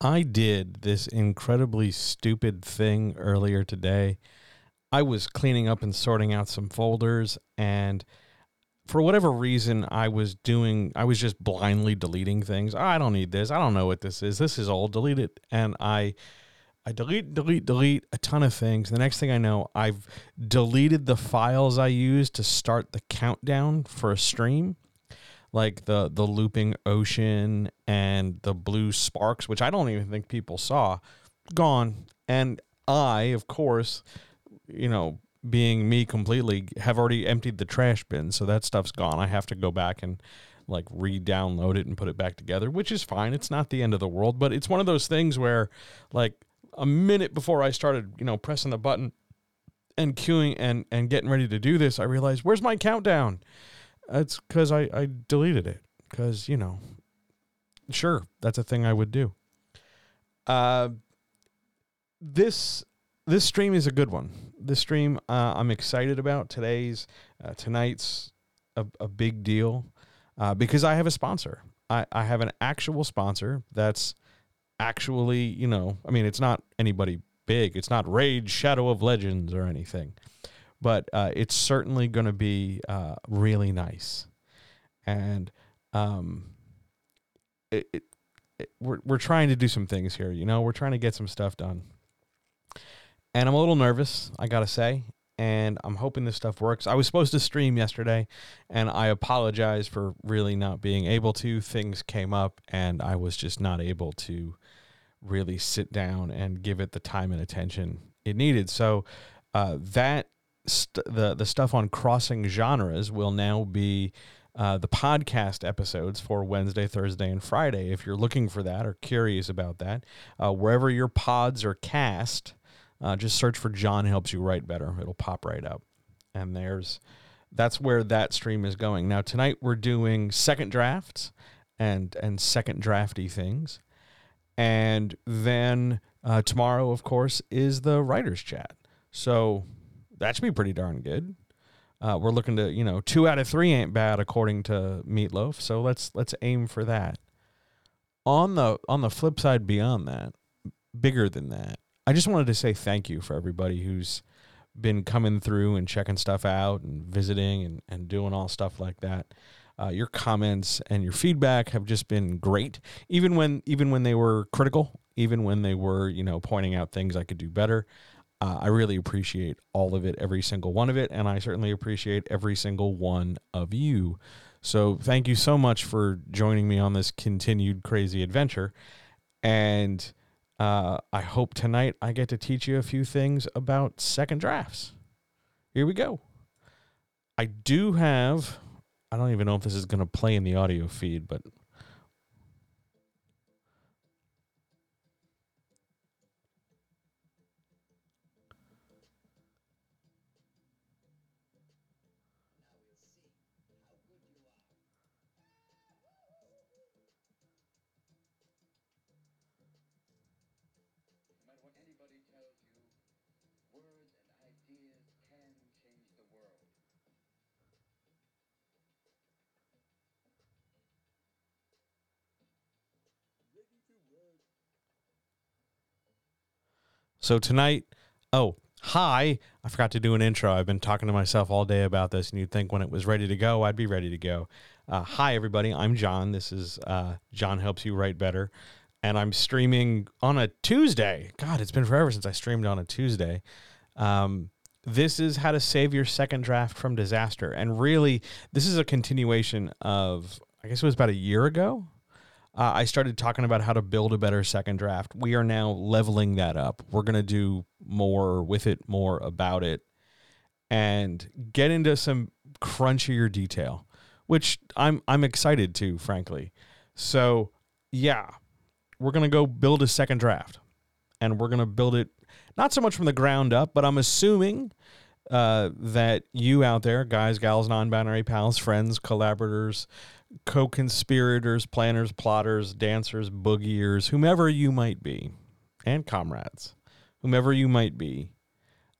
I did this incredibly stupid thing earlier today. I was cleaning up and sorting out some folders, and for whatever reason, I was doing, I was just blindly deleting things. I don't need this. I don't know what this is. This is all deleted. And I, I delete, delete, delete a ton of things. The next thing I know, I've deleted the files I used to start the countdown for a stream like the the looping ocean and the blue sparks, which I don't even think people saw, gone. And I, of course, you know, being me completely, have already emptied the trash bin, so that stuff's gone. I have to go back and like re-download it and put it back together, which is fine. It's not the end of the world, but it's one of those things where like a minute before I started, you know, pressing the button and queuing and and getting ready to do this, I realized, where's my countdown? It's because I, I deleted it because you know, sure, that's a thing I would do. Uh, this this stream is a good one. This stream uh, I'm excited about. Today's uh, tonight's a, a big deal uh, because I have a sponsor. I, I have an actual sponsor that's actually you know I mean it's not anybody big. It's not Raid Shadow of Legends or anything but uh, it's certainly going to be uh, really nice. And um, it, it, it, we're, we're trying to do some things here. You know, we're trying to get some stuff done. And I'm a little nervous, I got to say. And I'm hoping this stuff works. I was supposed to stream yesterday, and I apologize for really not being able to. Things came up, and I was just not able to really sit down and give it the time and attention it needed. So, uh, that st- the the stuff on crossing genres will now be uh, the podcast episodes for Wednesday, Thursday, and Friday. If you're looking for that or curious about that, uh, wherever your pods are cast, uh, just search for John helps you write better. It'll pop right up, and there's that's where that stream is going. Now tonight we're doing second drafts and and second drafty things, and then uh, tomorrow, of course, is the writers chat. So that should be pretty darn good. Uh, we're looking to, you know, two out of three ain't bad according to Meatloaf. So let's let's aim for that. On the on the flip side, beyond that, bigger than that, I just wanted to say thank you for everybody who's been coming through and checking stuff out and visiting and, and doing all stuff like that. Uh, your comments and your feedback have just been great, even when even when they were critical, even when they were you know pointing out things I could do better. Uh, I really appreciate all of it, every single one of it, and I certainly appreciate every single one of you. So thank you so much for joining me on this continued crazy adventure. And uh, I hope tonight I get to teach you a few things about second drafts. Here we go. I do have, I don't even know if this is going to play in the audio feed, but So tonight, oh, hi. I forgot to do an intro. I've been talking to myself all day about this, and you'd think when it was ready to go, I'd be ready to go. Uh, hi, everybody. I'm John. This is uh, John Helps You Write Better. And I'm streaming on a Tuesday. God, it's been forever since I streamed on a Tuesday. Um, this is how to save your second draft from disaster. And really, this is a continuation of, I guess it was about a year ago uh, I started talking about how to build a better second draft. We are now leveling that up. We're going to do more with it, more about it, and get into some crunchier detail, which I'm I'm excited to, frankly. So yeah, we're going to go build a second draft, and we're going to build it not so much from the ground up, but I'm assuming uh, that you out there, guys, gals, non-binary pals, friends, collaborators co conspirators, planners, plotters, dancers, boogiers, whomever you might be, and comrades, whomever you might be,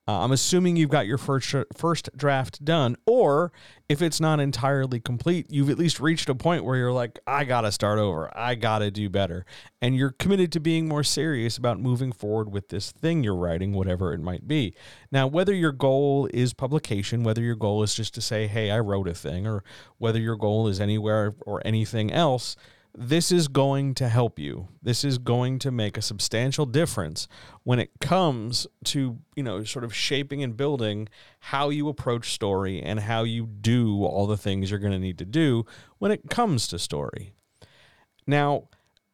Uh, I'm assuming you've got your first first draft done, or if it's not entirely complete, you've at least reached a point where you're like, I gotta start over, I gotta do better, and you're committed to being more serious about moving forward with this thing you're writing, whatever it might be. Now, whether your goal is publication, whether your goal is just to say, Hey, I wrote a thing, or whether your goal is anywhere or anything else this is going to help you. This is going to make a substantial difference when it comes to, you know, sort of shaping and building how you approach story and how you do all the things you're going to need to do when it comes to story. Now,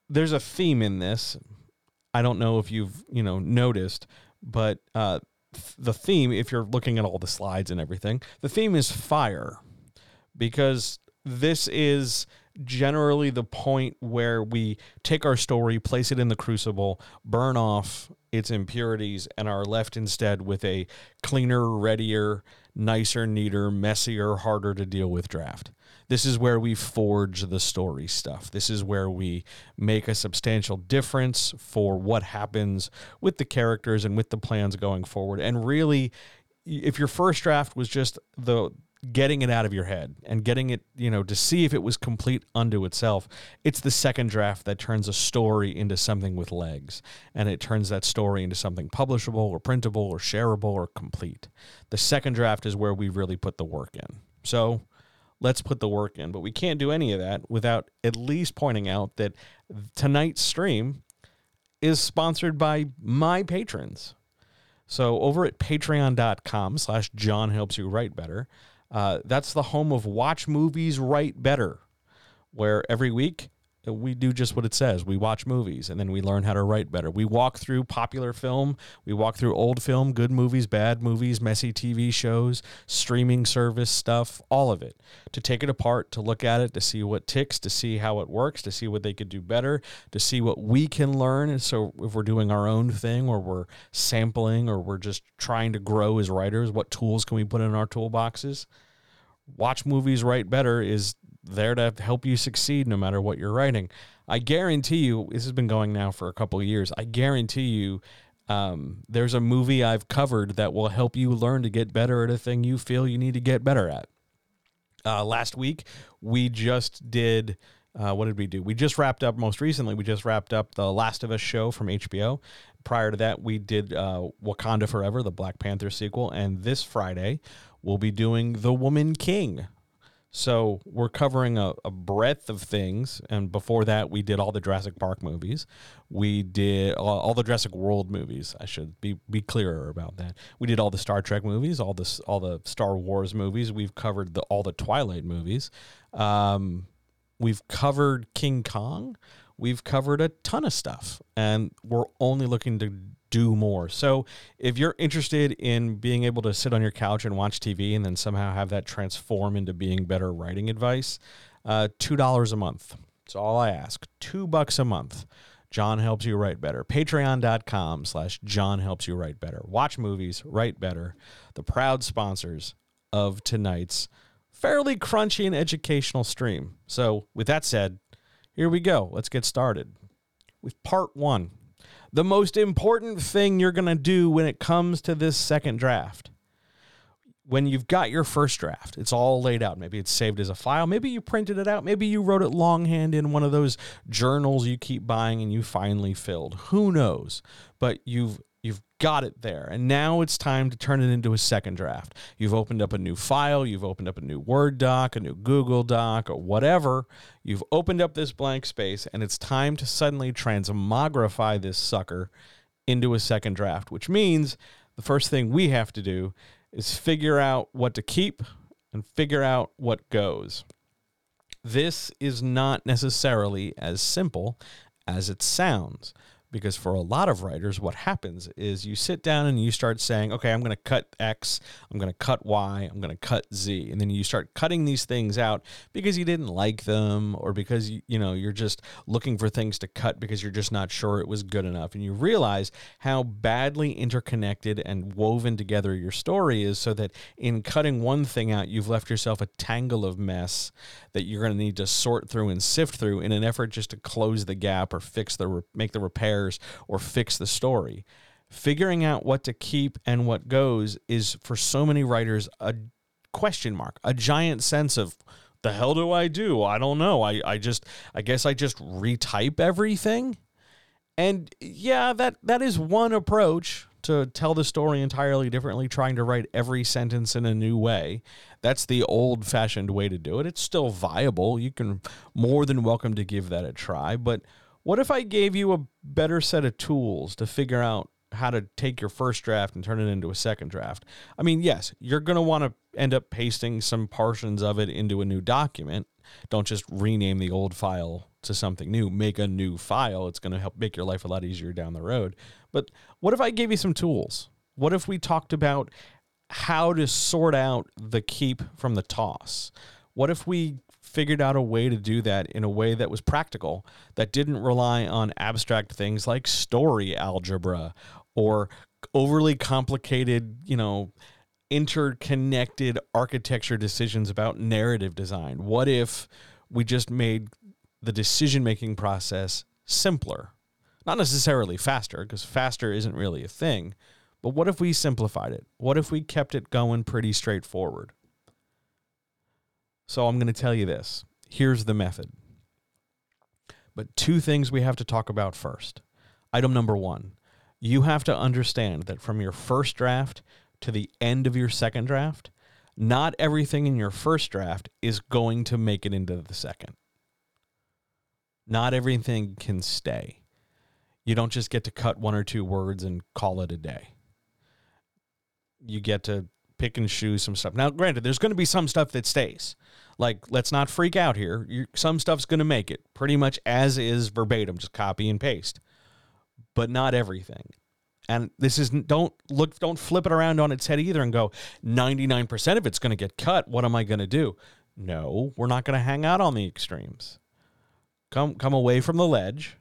there's a theme in this. I don't know if you've, you know, noticed, but uh, the theme, if you're looking at all the slides and everything, the theme is fire because this is generally the point where we take our story, place it in the crucible, burn off its impurities, and are left instead with a cleaner, readier, nicer, neater, messier, harder to deal with draft. This is where we forge the story stuff. This is where we make a substantial difference for what happens with the characters and with the plans going forward. And really, if your first draft was just the getting it out of your head and getting it, you know, to see if it was complete unto itself. It's the second draft that turns a story into something with legs and it turns that story into something publishable or printable or shareable or complete. The second draft is where we really put the work in. So let's put the work in. But we can't do any of that without at least pointing out that tonight's stream is sponsored by my patrons. So over at patreon.com slash John helps you write better, uh, that's the home of Watch Movies Write Better, where every week Uh, we do just what it says. We watch movies and then we learn how to write better. We walk through popular film, we walk through old film, good movies, bad movies, messy TV shows, streaming service stuff, all of it. To take it apart, to look at it, to see what ticks, to see how it works, to see what they could do better, to see what we can learn. And so if we're doing our own thing or we're sampling or we're just trying to grow as writers, what tools can we put in our toolboxes? Watch Movies Write Better is there to help you succeed no matter what you're writing. I guarantee you, this has been going now for a couple of years. I guarantee you, um, there's a movie I've covered that will help you learn to get better at a thing you feel you need to get better at. Uh, last week, we just did. Uh, what did we do? We just wrapped up. Most recently, we just wrapped up the Last of Us show from HBO. Prior to that, we did uh, Wakanda Forever, the Black Panther sequel, and this Friday we'll be doing The Woman King, so we're covering a, a, breadth of things. And before that, we did all the Jurassic Park movies. We did all, all, the Jurassic World movies. I should be be clearer about that. We did all the Star Trek movies, all the all the Star Wars movies. We've covered the, all the Twilight movies. Um, we've covered King Kong. We've covered a ton of stuff, and we're only looking to do more. So if you're interested in being able to sit on your couch and watch TV and then somehow have that transform into being better writing advice, uh, $2 a month. That's all I ask. Two bucks a month. John helps you write better. Patreon.com slash John helps you write better. Watch movies, write better. The proud sponsors of tonight's fairly crunchy and educational stream. So, with that said, here we go. Let's get started with part one the most important thing you're going to do when it comes to this second draft. When you've got your first draft, it's all laid out. Maybe it's saved as a file. Maybe you printed it out. Maybe you wrote it longhand in one of those journals you keep buying and you finally filled. Who knows? But you've got it there. And now it's time to turn it into a second draft. You've opened up a new file, you've opened up a new Word doc, a new Google doc, or whatever. You've opened up this blank space, and it's time to suddenly transmogrify this sucker into a second draft, which means the first thing we have to do is figure out what to keep and figure out what goes. This is not necessarily as simple as it sounds because for a lot of writers what happens is you sit down and you start saying okay i'm going to cut x i'm going to cut y i'm going to cut z. And then you start cutting these things out because you didn't like them or because you, you know you're just looking for things to cut because you're just not sure it was good enough. And you realize how badly interconnected and woven together your story is so that in cutting one thing out you've left yourself a tangle of mess that you're going to need to sort through and sift through in an effort just to close the gap or fix the make the repair or fix the story. figuring out what to keep and what goes is for so many writers a question mark, a giant sense of the hell do I do? I don't know. I, I just I guess I just retype everything. And yeah, that that is one approach to tell the story entirely differently, trying to write every sentence in a new way. That's the old fashioned way to do it. It's still viable. You can more than welcome to give that a try. But what if I gave you a better set of tools to figure out how to take your first draft and turn it into a second draft. I mean, yes, you're going to want to end up pasting some portions of it into a new document. Don't just rename the old file to something new. Make a new file. It's going to help make your life a lot easier down the road. But what if I gave you some tools? What if we talked about how to sort out the keep from the toss? What if we figured out a way to do that in a way that was practical, that didn't rely on abstract things like story algebra or overly complicated, you know, interconnected architecture decisions about narrative design? What if we just made the decision making process simpler? Not necessarily faster, because faster isn't really a thing, but what if we simplified it? What if we kept it going pretty straightforward? So I'm going to tell you this. Here's the method. But two things we have to talk about first. Item number one you have to understand that from your first draft to the end of your second draft, not everything in your first draft is going to make it into the second. Not everything can stay. You don't just get to cut one or two words and call it a day. You get to pick and choose some stuff. Now, granted, there's going to be some stuff that stays. Like, let's not freak out here. you some stuff's going to make it pretty much as is verbatim, just copy and paste but not everything. And this is don't look don't flip it around on its head either and go 99% of it's going to get cut. What am I going to do? No, we're not going to hang out on the extremes. Come come away from the ledge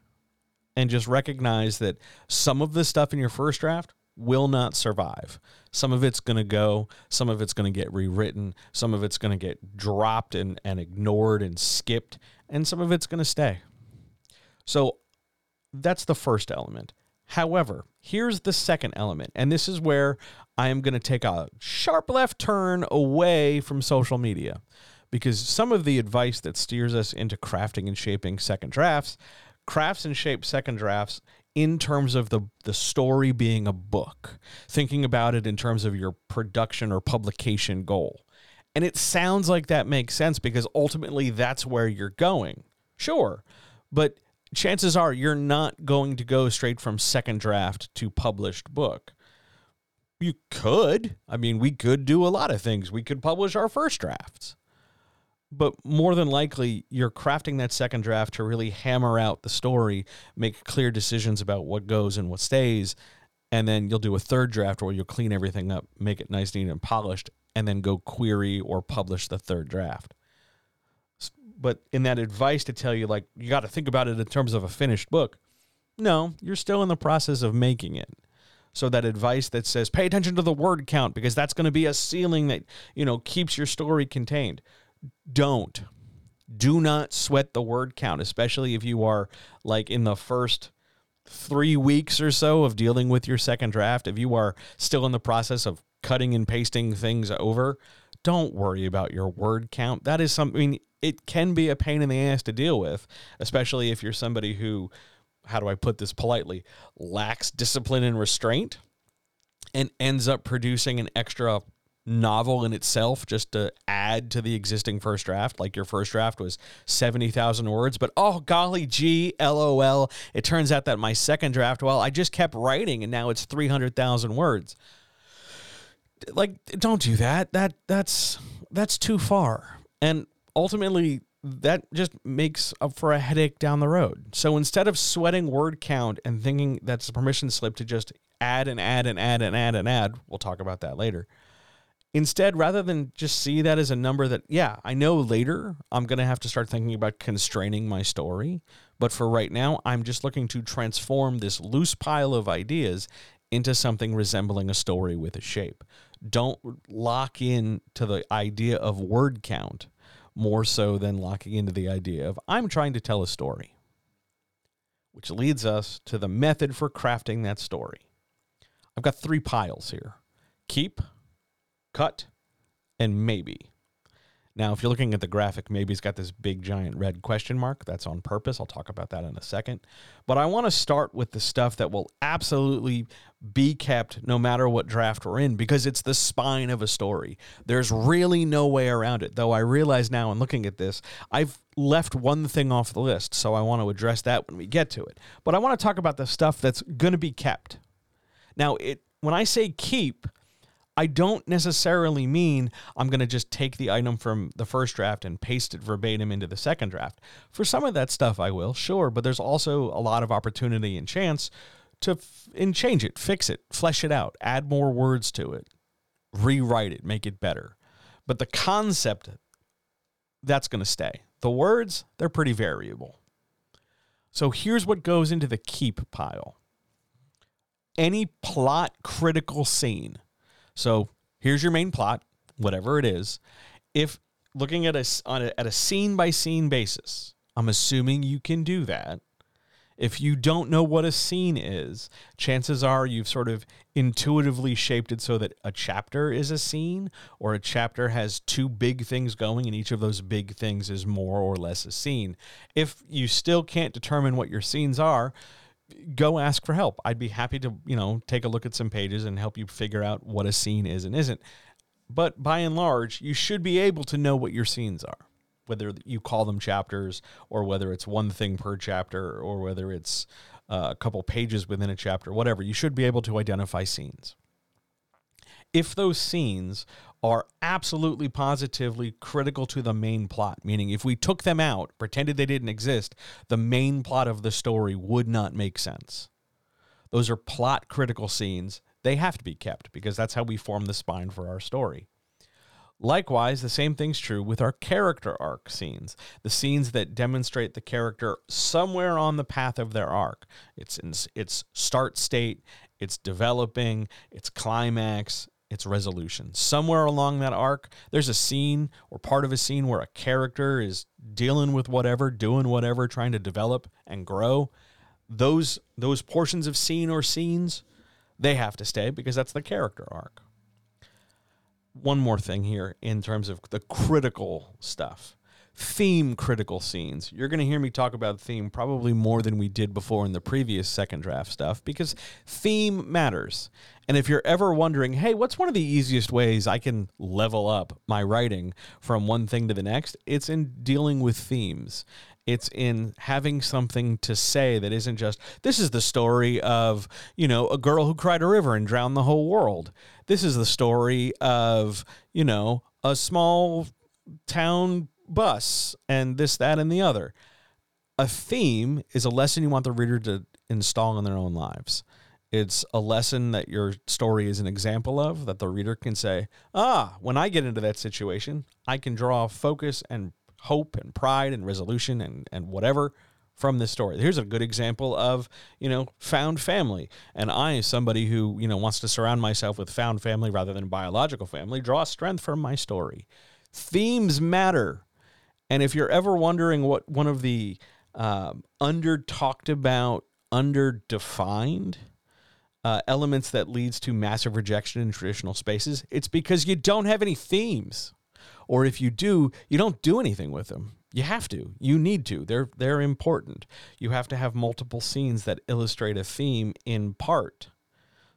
and just recognize that some of the stuff in your first draft will not survive. Some of it's going to go, some of it's going to get rewritten, some of it's going to get dropped and, and ignored and skipped, and some of it's going to stay. So that's the first element. However, here's the second element, and this is where I am going to take a sharp left turn away from social media because some of the advice that steers us into crafting and shaping second drafts crafts and shapes second drafts in terms of the the story being a book thinking about it in terms of your production or publication goal and it sounds like that makes sense because ultimately that's where you're going sure but chances are you're not going to go straight from second draft to published book. You could. I mean, we could do a lot of things. We could publish our first drafts. But more than likely, you're crafting that second draft to really hammer out the story, make clear decisions about what goes and what stays. And then you'll do a third draft where you'll clean everything up, make it nice, neat, and polished, and then go query or publish the third draft but in that advice to tell you like you got to think about it in terms of a finished book no you're still in the process of making it so that advice that says pay attention to the word count because that's going to be a ceiling that you know keeps your story contained don't. Do not sweat the word count especially if you are like in the first three weeks or so of dealing with your second draft if you are still in the process of cutting and pasting things over don't worry about your word count. That is something it can be a pain in the ass to deal with, especially if you're somebody who, how do I put this politely, lacks discipline and restraint and ends up producing an extra novel in itself just to add to the existing first draft. Like your first draft was 70,000 words, but oh, golly gee, lol. It turns out that my second draft, well, I just kept writing and now it's 300,000 words. Like, don't do that. That that's that's too far. And ultimately that just makes up for a headache down the road. So instead of sweating word count and thinking that's a permission slip to just add and add and add and add and add, we'll talk about that later. Instead, rather than just see that as a number that, yeah, I know later I'm going to have to start thinking about constraining my story. But for right now, I'm just looking to transform this loose pile of ideas into something resembling a story with a shape. Don't lock in to the idea of word count more so than locking into the idea of I'm trying to tell a story. Which leads us to the method for crafting that story. I've got three piles here keep, cut, and maybe. Now, if you're looking at the graphic, maybe it's got this big giant red question mark. That's on purpose. I'll talk about that in a second. But I want to start with the stuff that will absolutely be kept no matter what draft we're in because it's the spine of a story. There's really no way around it. Though I realize now in looking at this, I've left one thing off the list. So I want to address that when we get to it. But I want to talk about the stuff that's going to be kept. Now, it when I say keep, I don't necessarily mean I'm going to just take the item from the first draft and paste it verbatim into the second draft. For some of that stuff, I will, sure, but there's also a lot of opportunity and chance to f- and change it, fix it, flesh it out, add more words to it, rewrite it, make it better. But the concept, that's going to stay. The words, they're pretty variable. So here's what goes into the keep pile any plot critical scene so here's your main plot, whatever it is. If looking at a, on a, at a scene by scene basis, I'm assuming you can do that. If you don't know what a scene is, chances are you've sort of intuitively shaped it so that a chapter is a scene or a chapter has two big things going and each of those big things is more or less a scene. If you still can't determine what your scenes are, go ask for help. I'd be happy to, you know, take a look at some pages and help you figure out what a scene is and isn't. But by and large, you should be able to know what your scenes are, whether you call them chapters or whether it's one thing per chapter or whether it's uh, a couple pages within a chapter, whatever. You should be able to identify scenes. If those scenes are absolutely positively critical to the main plot. Meaning, if we took them out, pretended they didn't exist, the main plot of the story would not make sense. Those are plot critical scenes. They have to be kept because that's how we form the spine for our story. Likewise, the same thing's true with our character arc scenes, the scenes that demonstrate the character somewhere on the path of their arc. It's in its start state, it's developing, its climax, its resolution. Somewhere along that arc, there's a scene or part of a scene where a character is dealing with whatever, doing whatever, trying to develop and grow. Those those portions of scene or scenes, they have to stay because that's the character arc. One more thing here in terms of the critical stuff theme critical scenes. You're going to hear me talk about theme probably more than we did before in the previous second draft stuff because theme matters. And if you're ever wondering, hey, what's one of the easiest ways I can level up my writing from one thing to the next? It's in dealing with themes. It's in having something to say that isn't just, this is the story of, you know, a girl who cried a river and drowned the whole world. This is the story of, you know, a small town bus and this, that, and the other. A theme is a lesson you want the reader to install in their own lives. It's a lesson that your story is an example of that the reader can say, ah, when I get into that situation, I can draw focus and hope and pride and resolution and, and whatever from this story. Here's a good example of, you know, found family. And I, somebody who, you know, wants to surround myself with found family rather than biological family, draw strength from my story. Themes matter. And if you're ever wondering what one of the um, under talked about, under defined uh, elements that leads to massive rejection in traditional spaces, it's because you don't have any themes. Or if you do, you don't do anything with them. You have to. You need to. They're they're important. You have to have multiple scenes that illustrate a theme in part.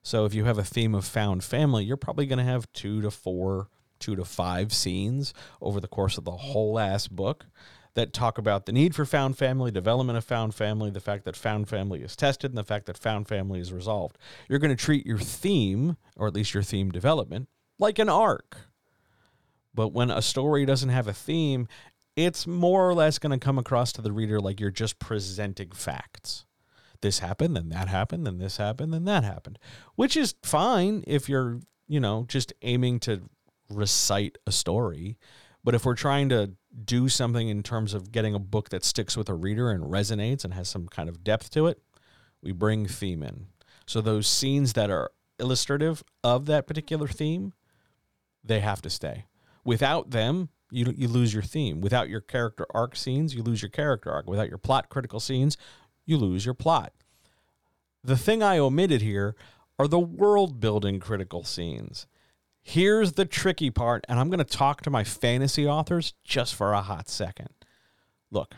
So if you have a theme of found family, you're probably going to have 2 to 4 two to five scenes over the course of the whole ass book that talk about the need for found family, development of found family, the fact that found family is tested, and the fact that found family is resolved. You're going to treat your theme, or at least your theme development, like an arc. But when a story doesn't have a theme, it's more or less going to come across to the reader like you're just presenting facts. This happened, then that happened, then this happened, then that happened, which is fine if you're, you know, just aiming to recite a story. But if we're trying to do something in terms of getting a book that sticks with a reader and resonates and has some kind of depth to it, we bring theme in. So those scenes that are illustrative of that particular theme, they have to stay. Without them, you you lose your theme. Without your character arc scenes, you lose your character arc. Without your plot critical scenes, you lose your plot. The thing I omitted here are the world building critical scenes. Here's the tricky part, and I'm going to talk to my fantasy authors just for a hot second. Look,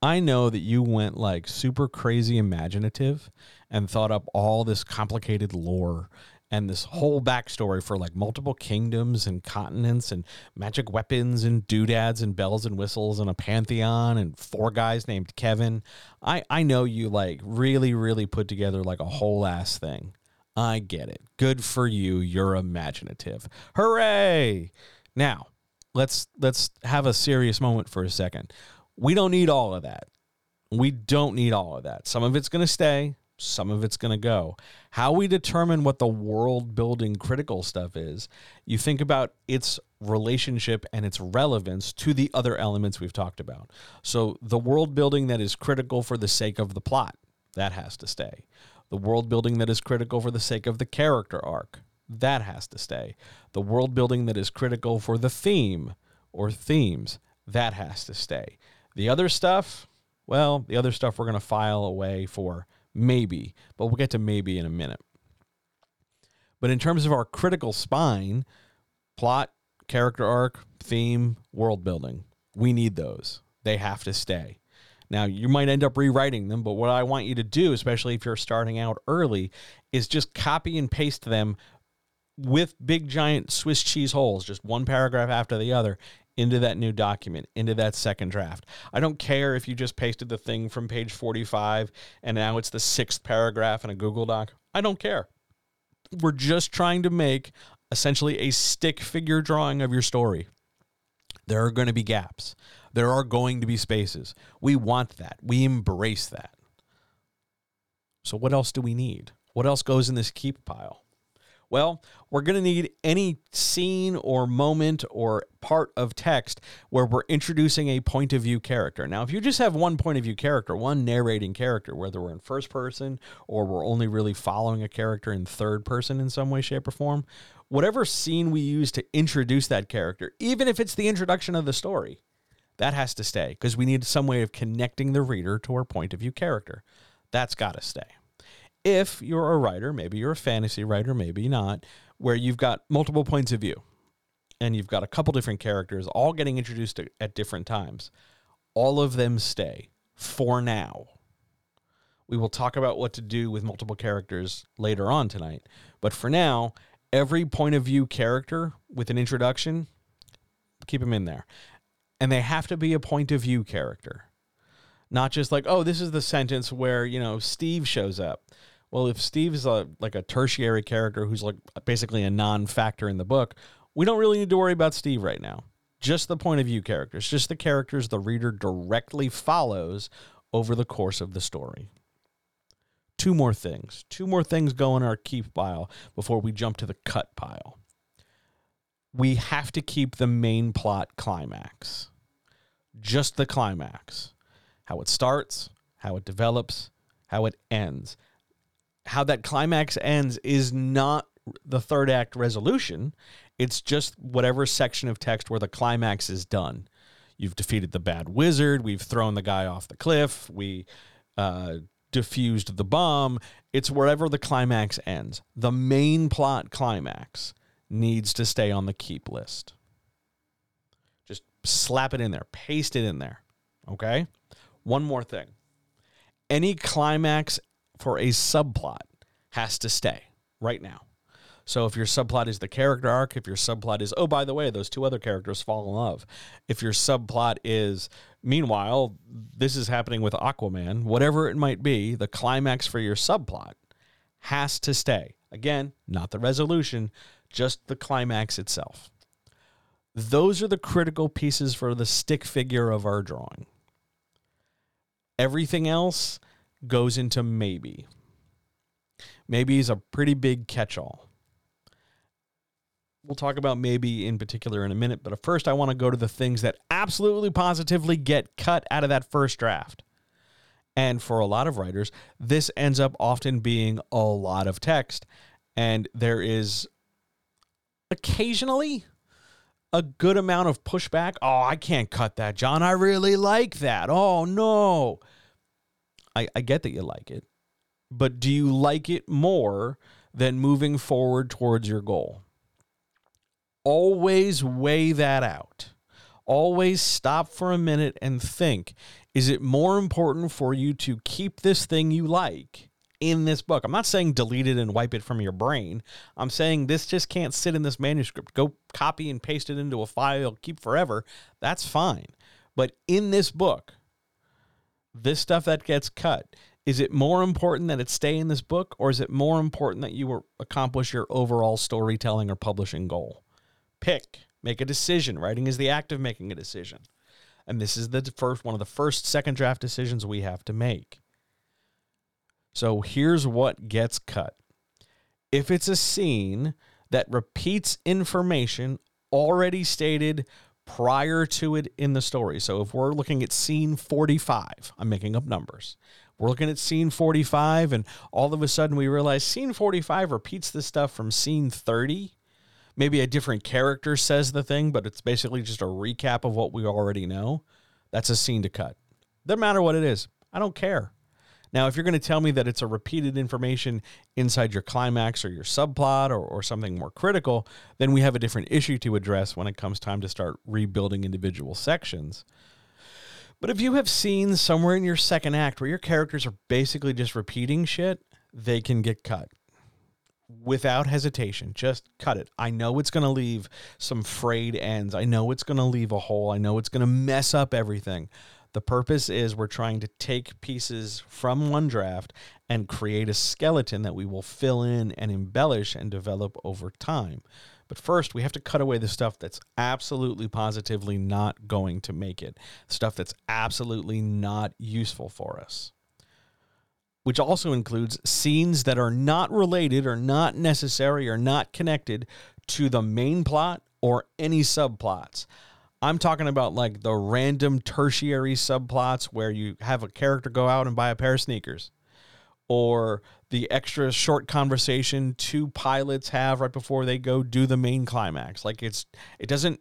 I know that you went like super crazy imaginative and thought up all this complicated lore and this whole backstory for like multiple kingdoms and continents and magic weapons and doodads and bells and whistles and a pantheon and four guys named Kevin. I, I know you like really, really put together like a whole ass thing. I get it. Good for you. You're imaginative. Hooray! Now, let's let's have a serious moment for a second. We don't need all of that. We don't need all of that. Some of it's going to stay, some of it's going to go. How we determine what the world building critical stuff is, you think about its relationship and its relevance to the other elements we've talked about. So, the world building that is critical for the sake of the plot, that has to stay. The world building that is critical for the sake of the character arc, that has to stay. The world building that is critical for the theme or themes, that has to stay. The other stuff, well, the other stuff we're going to file away for maybe, but we'll get to maybe in a minute. But in terms of our critical spine, plot, character arc, theme, world building, we need those. They have to stay. Now, you might end up rewriting them, but what I want you to do, especially if you're starting out early, is just copy and paste them with big giant Swiss cheese holes, just one paragraph after the other, into that new document, into that second draft. I don't care if you just pasted the thing from page 45 and now it's the sixth paragraph in a Google Doc. I don't care. We're just trying to make essentially a stick figure drawing of your story. There are going to be gaps. There are going to be spaces. We want that. We embrace that. So, what else do we need? What else goes in this keep pile? Well, we're going to need any scene or moment or part of text where we're introducing a point of view character. Now, if you just have one point of view character, one narrating character, whether we're in first person or we're only really following a character in third person in some way, shape, or form, whatever scene we use to introduce that character, even if it's the introduction of the story, that has to stay because we need some way of connecting the reader to our point of view character. That's got to stay if you're a writer, maybe you're a fantasy writer, maybe not, where you've got multiple points of view and you've got a couple different characters all getting introduced at different times, all of them stay for now. We will talk about what to do with multiple characters later on tonight. But for now, every point of view character with an introduction, keep them in there. And they have to be a point of view character. Not just like, oh, this is the sentence where, you know, Steve shows up well, if Steve's a, like a tertiary character who's like basically a non-factor in the book, we don't really need to worry about Steve right now. Just the point of view characters, just the characters the reader directly follows over the course of the story. Two more things. Two more things go in our keep pile before we jump to the cut pile. We have to keep the main plot climax. Just the climax. How it starts, how it develops, how it ends how that climax ends is not the third act resolution. It's just whatever section of text where the climax is done. You've defeated the bad wizard. We've thrown the guy off the cliff. We uh, diffused the bomb. It's wherever the climax ends. The main plot climax needs to stay on the keep list. Slap it in there, paste it in there. Okay? One more thing. Any climax for a subplot has to stay right now. So if your subplot is the character arc, if your subplot is, oh, by the way, those two other characters fall in love, if your subplot is, meanwhile, this is happening with Aquaman, whatever it might be, the climax for your subplot has to stay. Again, not the resolution, just the climax itself. Those are the critical pieces for the stick figure of our drawing. Everything else goes into maybe. Maybe is a pretty big catch all. We'll talk about maybe in particular in a minute, but first I want to go to the things that absolutely positively get cut out of that first draft. And for a lot of writers, this ends up often being a lot of text. And there is occasionally a good amount of pushback. Oh, I can't cut that, John. I really like that. Oh, no. I, I get that you like it, but do you like it more than moving forward towards your goal. Always weigh that out. Always stop for a minute and think is it more important for you to keep this thing you like in this book? I'm not saying delete it and wipe it from your brain. I'm saying this just can't sit in this manuscript. Go copy and paste it into a file, keep forever. That's fine. But in this book, this stuff that gets cut, is it more important that it stay in this book or is it more important that you accomplish your overall storytelling or publishing goal? Pick, make a decision. Writing is the act of making a decision. And this is the first one of the first second draft decisions we have to make. So here's what gets cut. If it's a scene that repeats information already stated prior to it in the story. So if we're looking at scene 45, I'm making up numbers. We're looking at scene 45, and all of a sudden we realize scene 45 repeats the stuff from scene 30. Maybe a different character says the thing, but it's basically just a recap of what we already know. That's a scene to cut. Doesn't matter what it is. I don't care. Now, if you're going to tell me that it's a repeated information inside your climax or your subplot or, or something more critical, then we have a different issue to address when it comes time to start rebuilding individual sections. But if you have scenes somewhere in your second act where your characters are basically just repeating shit, they can get cut without hesitation. Just cut it. I know it's going to leave some frayed ends. I know it's going to leave a hole. I know it's going to mess up everything. The purpose is we're trying to take pieces from one draft and create a skeleton that we will fill in and embellish and develop over time. But first, we have to cut away the stuff that's absolutely positively not going to make it, stuff that's absolutely not useful for us. Which also includes scenes that are not related or not necessary or not connected to the main plot or any subplots. I'm talking about like the random tertiary subplots where you have a character go out and buy a pair of sneakers or the extra short conversation two pilots have right before they go do the main climax. Like it's it doesn't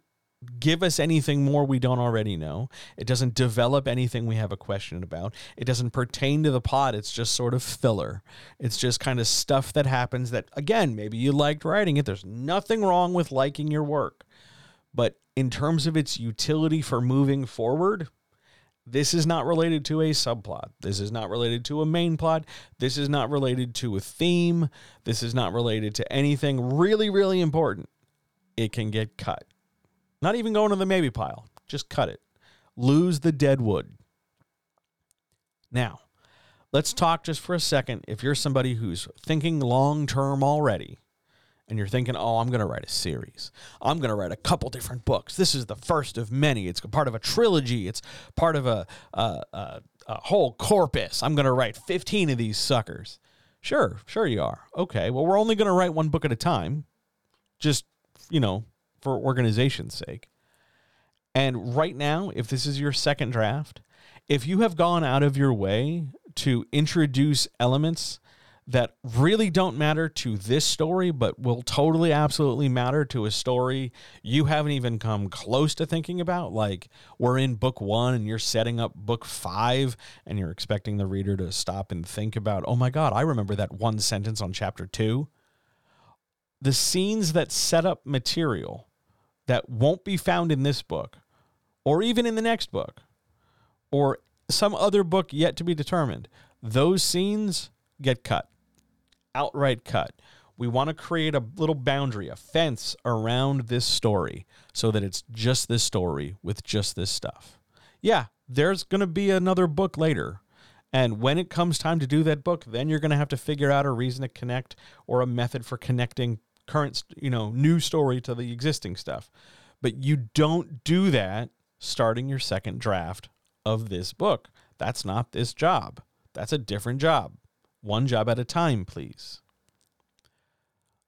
give us anything more we don't already know. It doesn't develop anything we have a question about. It doesn't pertain to the plot. It's just sort of filler. It's just kind of stuff that happens that again, maybe you liked writing it. There's nothing wrong with liking your work. But in terms of its utility for moving forward, this is not related to a subplot. This is not related to a main plot. This is not related to a theme. This is not related to anything really, really important. It can get cut. Not even going to the maybe pile. Just cut it. Lose the dead wood. Now, let's talk just for a second. If you're somebody who's thinking long term already, and you're thinking, oh, I'm going to write a series. I'm going to write a couple different books. This is the first of many. It's part of a trilogy. It's part of a, a, a, a whole corpus. I'm going to write 15 of these suckers. Sure, sure you are. Okay, well, we're only going to write one book at a time, just, you know, for organization's sake. And right now, if this is your second draft, if you have gone out of your way to introduce elements that really don't matter to this story, but will totally, absolutely matter to a story you haven't even come close to thinking about. Like we're in book one and you're setting up book five, and you're expecting the reader to stop and think about, oh my God, I remember that one sentence on chapter two. The scenes that set up material that won't be found in this book, or even in the next book, or some other book yet to be determined, those scenes get cut outright cut. We want to create a little boundary, a fence around this story so that it's just this story with just this stuff. Yeah, there's going to be another book later. And when it comes time to do that book, then you're going to have to figure out a reason to connect or a method for connecting current, you know, new story to the existing stuff. But you don't do that starting your second draft of this book. That's not this job. That's a different job. One job at a time, please.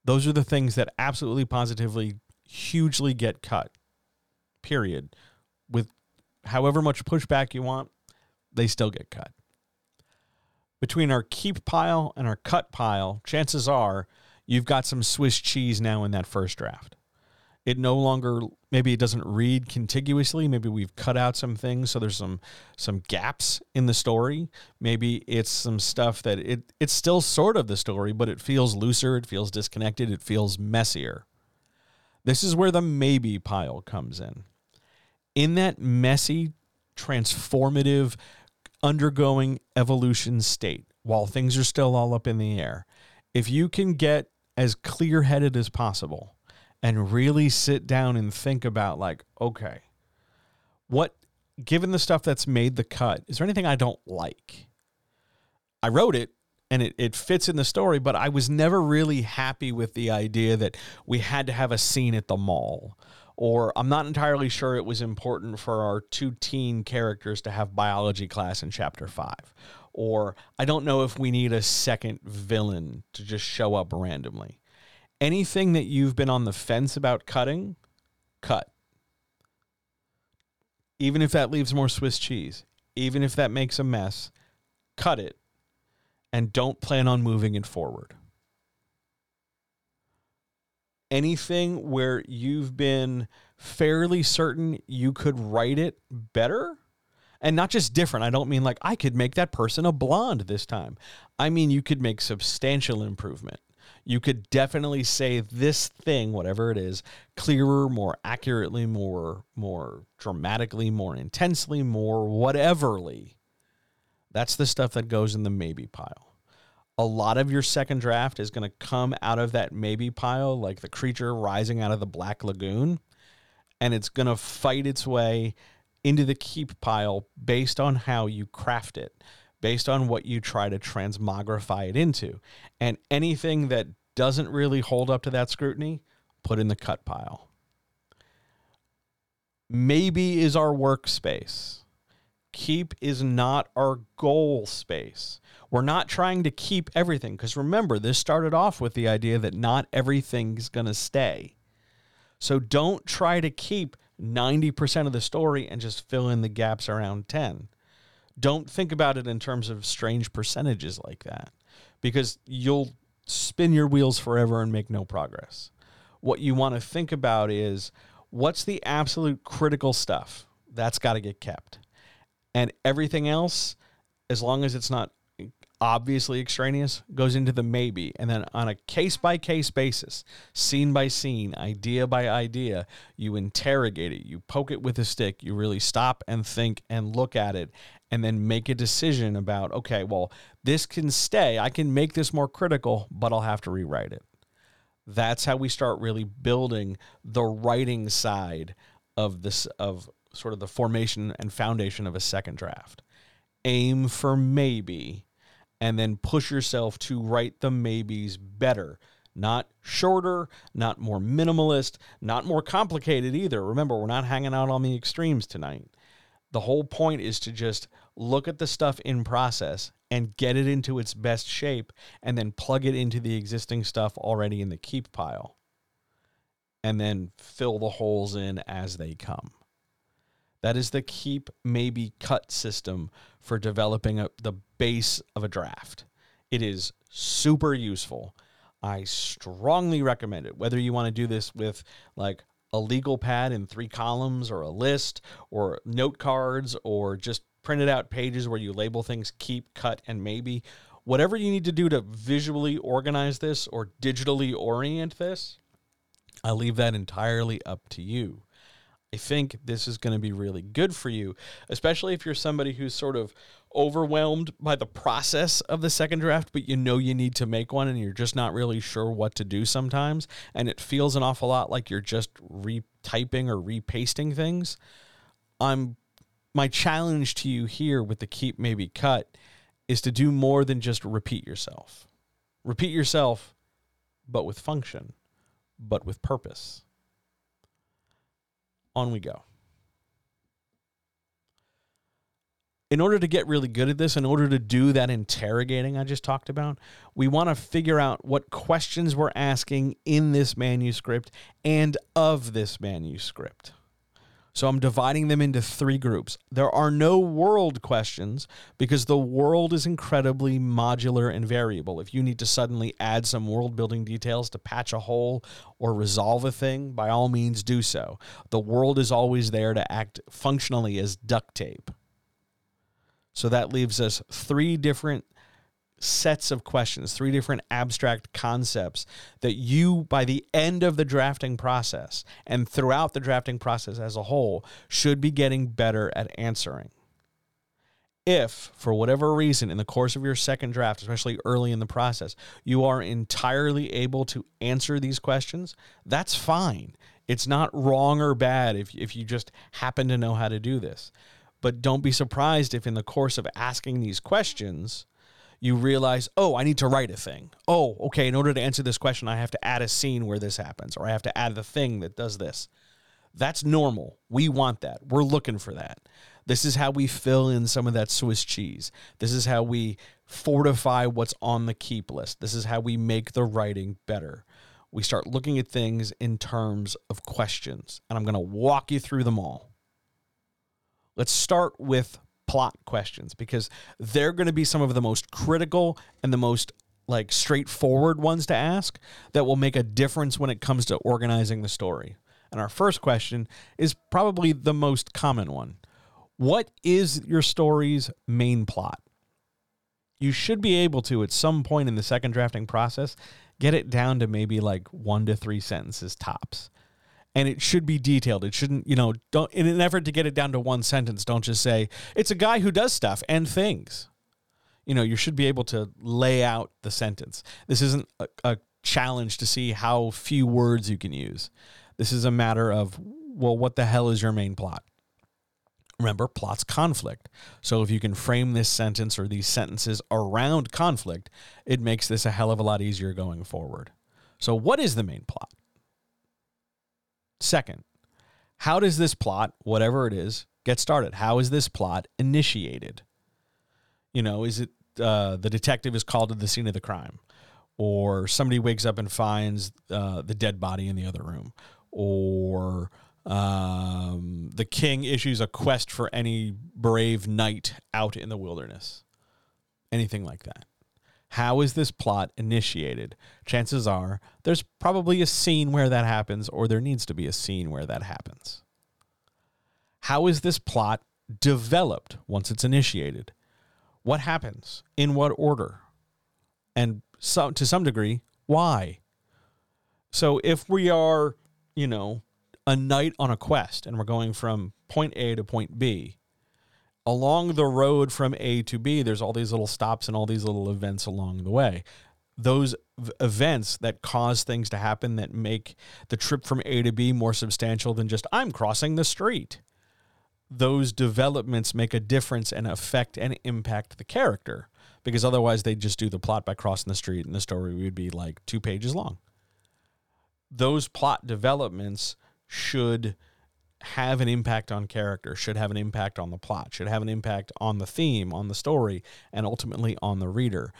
Those are the things that absolutely positively hugely get cut. Period. With however much pushback you want, they still get cut. Between our keep pile and our cut pile, chances are you've got some Swiss cheese now in that first draft. It no longer maybe it doesn't read contiguously. Maybe we've cut out some things so there's some some gaps in the story. Maybe it's some stuff that it it's still sort of the story but it feels looser it feels disconnected it feels messier. This is where the maybe pile comes in. In that messy transformative undergoing evolution state while things are still all up in the air if you can get as clear-headed as possible and really sit down and think about like okay what given the stuff that's made the cut is there anything i don't like? I wrote it and it, it fits in the story but i was never really happy with the idea that we had to have a scene at the mall or i'm not entirely sure it was important for our two teen characters to have biology class in chapter 5 or i don't know if we need a second villain to just show up randomly anything that you've been on the fence about cutting, cut. Even if that leaves more Swiss cheese, even if that makes a mess, cut it and don't plan on moving it forward. Anything where you've been fairly certain you could write it better, and not just different. I don't mean like I could make that person a blonde this time. I mean you could make substantial improvement you could definitely say this thing, whatever it is, clearer, more accurately, more more dramatically, more intensely, more whateverly. That's the stuff that goes in the maybe pile. A lot of your second draft is going to come out of that maybe pile, like the creature rising out of the black lagoon, and it's going to fight its way into the keep pile based on how you craft it based on what you try to transmogrify it into. And anything that doesn't really hold up to that scrutiny, put in the cut pile. Maybe is our workspace. Keep is not our goal space. We're not trying to keep everything because remember, this started off with the idea that not everything's going to stay. So don't try to keep 90% of the story and just fill in the gaps around 10 don't think about it in terms of strange percentages like that because you'll spin your wheels forever and make no progress. What you want to think about is what's the absolute critical stuff that's got to get kept. And everything else, as long as it's not obviously extraneous, goes into the maybe. And then on a case by case basis, scene by scene, idea by idea, you interrogate it, you poke it with a stick, you really stop and think and look at it, and then make a decision about, okay, well, this can stay. I can make this more critical, but I'll have to rewrite it. That's how we start really building the writing side of this of sort of the formation and foundation of a second draft. Aim for maybe and then push yourself to write the maybes better. Not shorter, not more minimalist, not more complicated either. Remember, we're not hanging out on the extremes tonight. The whole point is to just look at the stuff in process and get it into its best shape and then plug it into the existing stuff already in the keep pile and then fill the holes in as they come. That is the keep maybe cut system for developing a, the base of a draft. It is super useful. I strongly recommend it. Whether you want to do this with like a legal pad in three columns or a list or note cards or just printed out pages where you label things keep, cut, and maybe. Whatever you need to do to visually organize this or digitally orient this, I leave that entirely up to you. I think this is going to be really good for you, especially if you're somebody who's sort of overwhelmed by the process of the second draft, but you know you need to make one and you're just not really sure what to do sometimes. And it feels an awful lot like you're just retyping or repasting things. I'm my challenge to you here with the keep maybe cut is to do more than just repeat yourself. Repeat yourself, but with function, but with purpose on we go. In order to get really good at this, in order to do that interrogating I just talked about, we want to figure out what questions we're asking in this manuscript and of this manuscript. So I'm dividing them into three groups. There are no world questions because the world is incredibly modular and variable. If you need to suddenly add some world building details to patch a hole or resolve a thing, by all means do so. The world is always there to act functionally as duct tape. So that leaves us three different sets of questions, three different abstract concepts that you, by the end of the drafting process and throughout the drafting process as a whole, should be getting better at answering. If, for whatever reason, in the course of your second draft, especially early in the process, you are entirely able to answer these questions, that's fine. It's not wrong or bad if, if you just happen to know how to do this. But don't be surprised if, in the course of asking these questions, you realize, oh, I need to write a thing. Oh, okay, in order to answer this question, I have to add a scene where this happens, or I have to add the thing that does this. That's normal. We want that. We're looking for that. This is how we fill in some of that Swiss cheese. This is how we fortify what's on the keep list. This is how we make the writing better. We start looking at things in terms of questions, and I'm going to walk you through them all. Let's start with plot questions because they're going to be some of the most critical and the most like straightforward ones to ask that will make a difference when it comes to organizing the story. And our first question is probably the most common one. What is your story's main plot? You should be able to, at some point in the second drafting process, get it down to maybe like one to three sentences tops and it should be detailed. It shouldn't, you know, don't in an effort to get it down to one sentence, don't just say it's a guy who does stuff and things. You know, you should be able to lay out the sentence. This isn't a, a challenge to see how few words you can use. This is a matter of, well, what the hell is your main plot? Remember, plot's conflict. So if you can frame this sentence or these sentences around conflict, it makes this a hell of a lot easier going forward. So, what is the main plot? Second, how does this plot, whatever it is, get started? How is this plot initiated? You know, is it uh, the detective is called to the scene of the crime, or somebody wakes up and finds uh, the dead body in the other room, or um, the king issues a quest for any brave knight out in the wilderness? Anything like that. How is this plot initiated? Chances are there's probably a scene where that happens, or there needs to be a scene where that happens. How is this plot developed once it's initiated? What happens? In what order? And so, to some degree, why? So if we are, you know, a knight on a quest and we're going from point A to point B, along the road from A to B, there's all these little stops and all these little events along the way. Those v- events that cause things to happen that make the trip from A to B more substantial than just I'm crossing the street. Those developments make a difference and affect and impact the character because otherwise they'd just do the plot by crossing the street and the story would be like two pages long. Those plot developments should have an impact on character, should have an impact on the plot, should have an impact on the theme, on the story, and ultimately on the reader.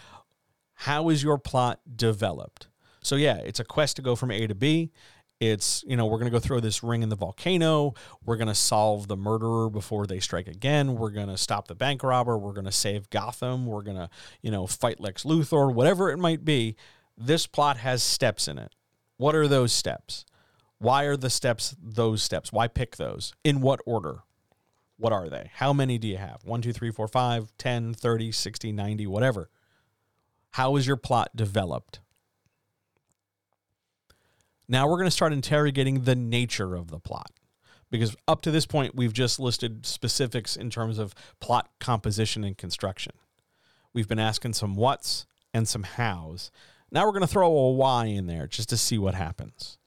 How is your plot developed? So, yeah, it's a quest to go from A to B. It's, you know, we're going to go throw this ring in the volcano. We're going to solve the murderer before they strike again. We're going to stop the bank robber. We're going to save Gotham. We're going to, you know, fight Lex Luthor, whatever it might be. This plot has steps in it. What are those steps? Why are the steps those steps? Why pick those? In what order? What are they? How many do you have? 1, 2, 3, 4, 5, 10, 30, 60, 90, whatever. How is your plot developed? Now we're going to start interrogating the nature of the plot. Because up to this point, we've just listed specifics in terms of plot composition and construction. We've been asking some what's and some how's. Now we're going to throw a why in there just to see what happens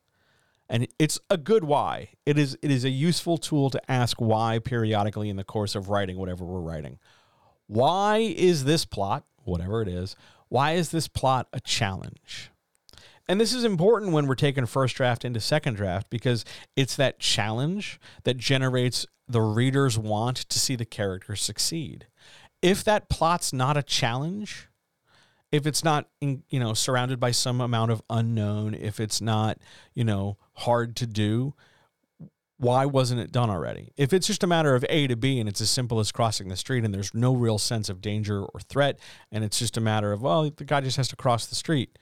and it's a good why. It is it is a useful tool to ask why periodically in the course of writing whatever we're writing. Why is this plot, whatever it is, why is this plot a challenge? And this is important when we're taking first draft into second draft because it's that challenge that generates the reader's want to see the character succeed. If that plot's not a challenge, if it's not you know surrounded by some amount of unknown if it's not you know hard to do why wasn't it done already? If it's just a matter of A to B and it's as simple as crossing the street and there's no real sense of danger or threat, and it's just a matter of, well, the guy just has to cross the street,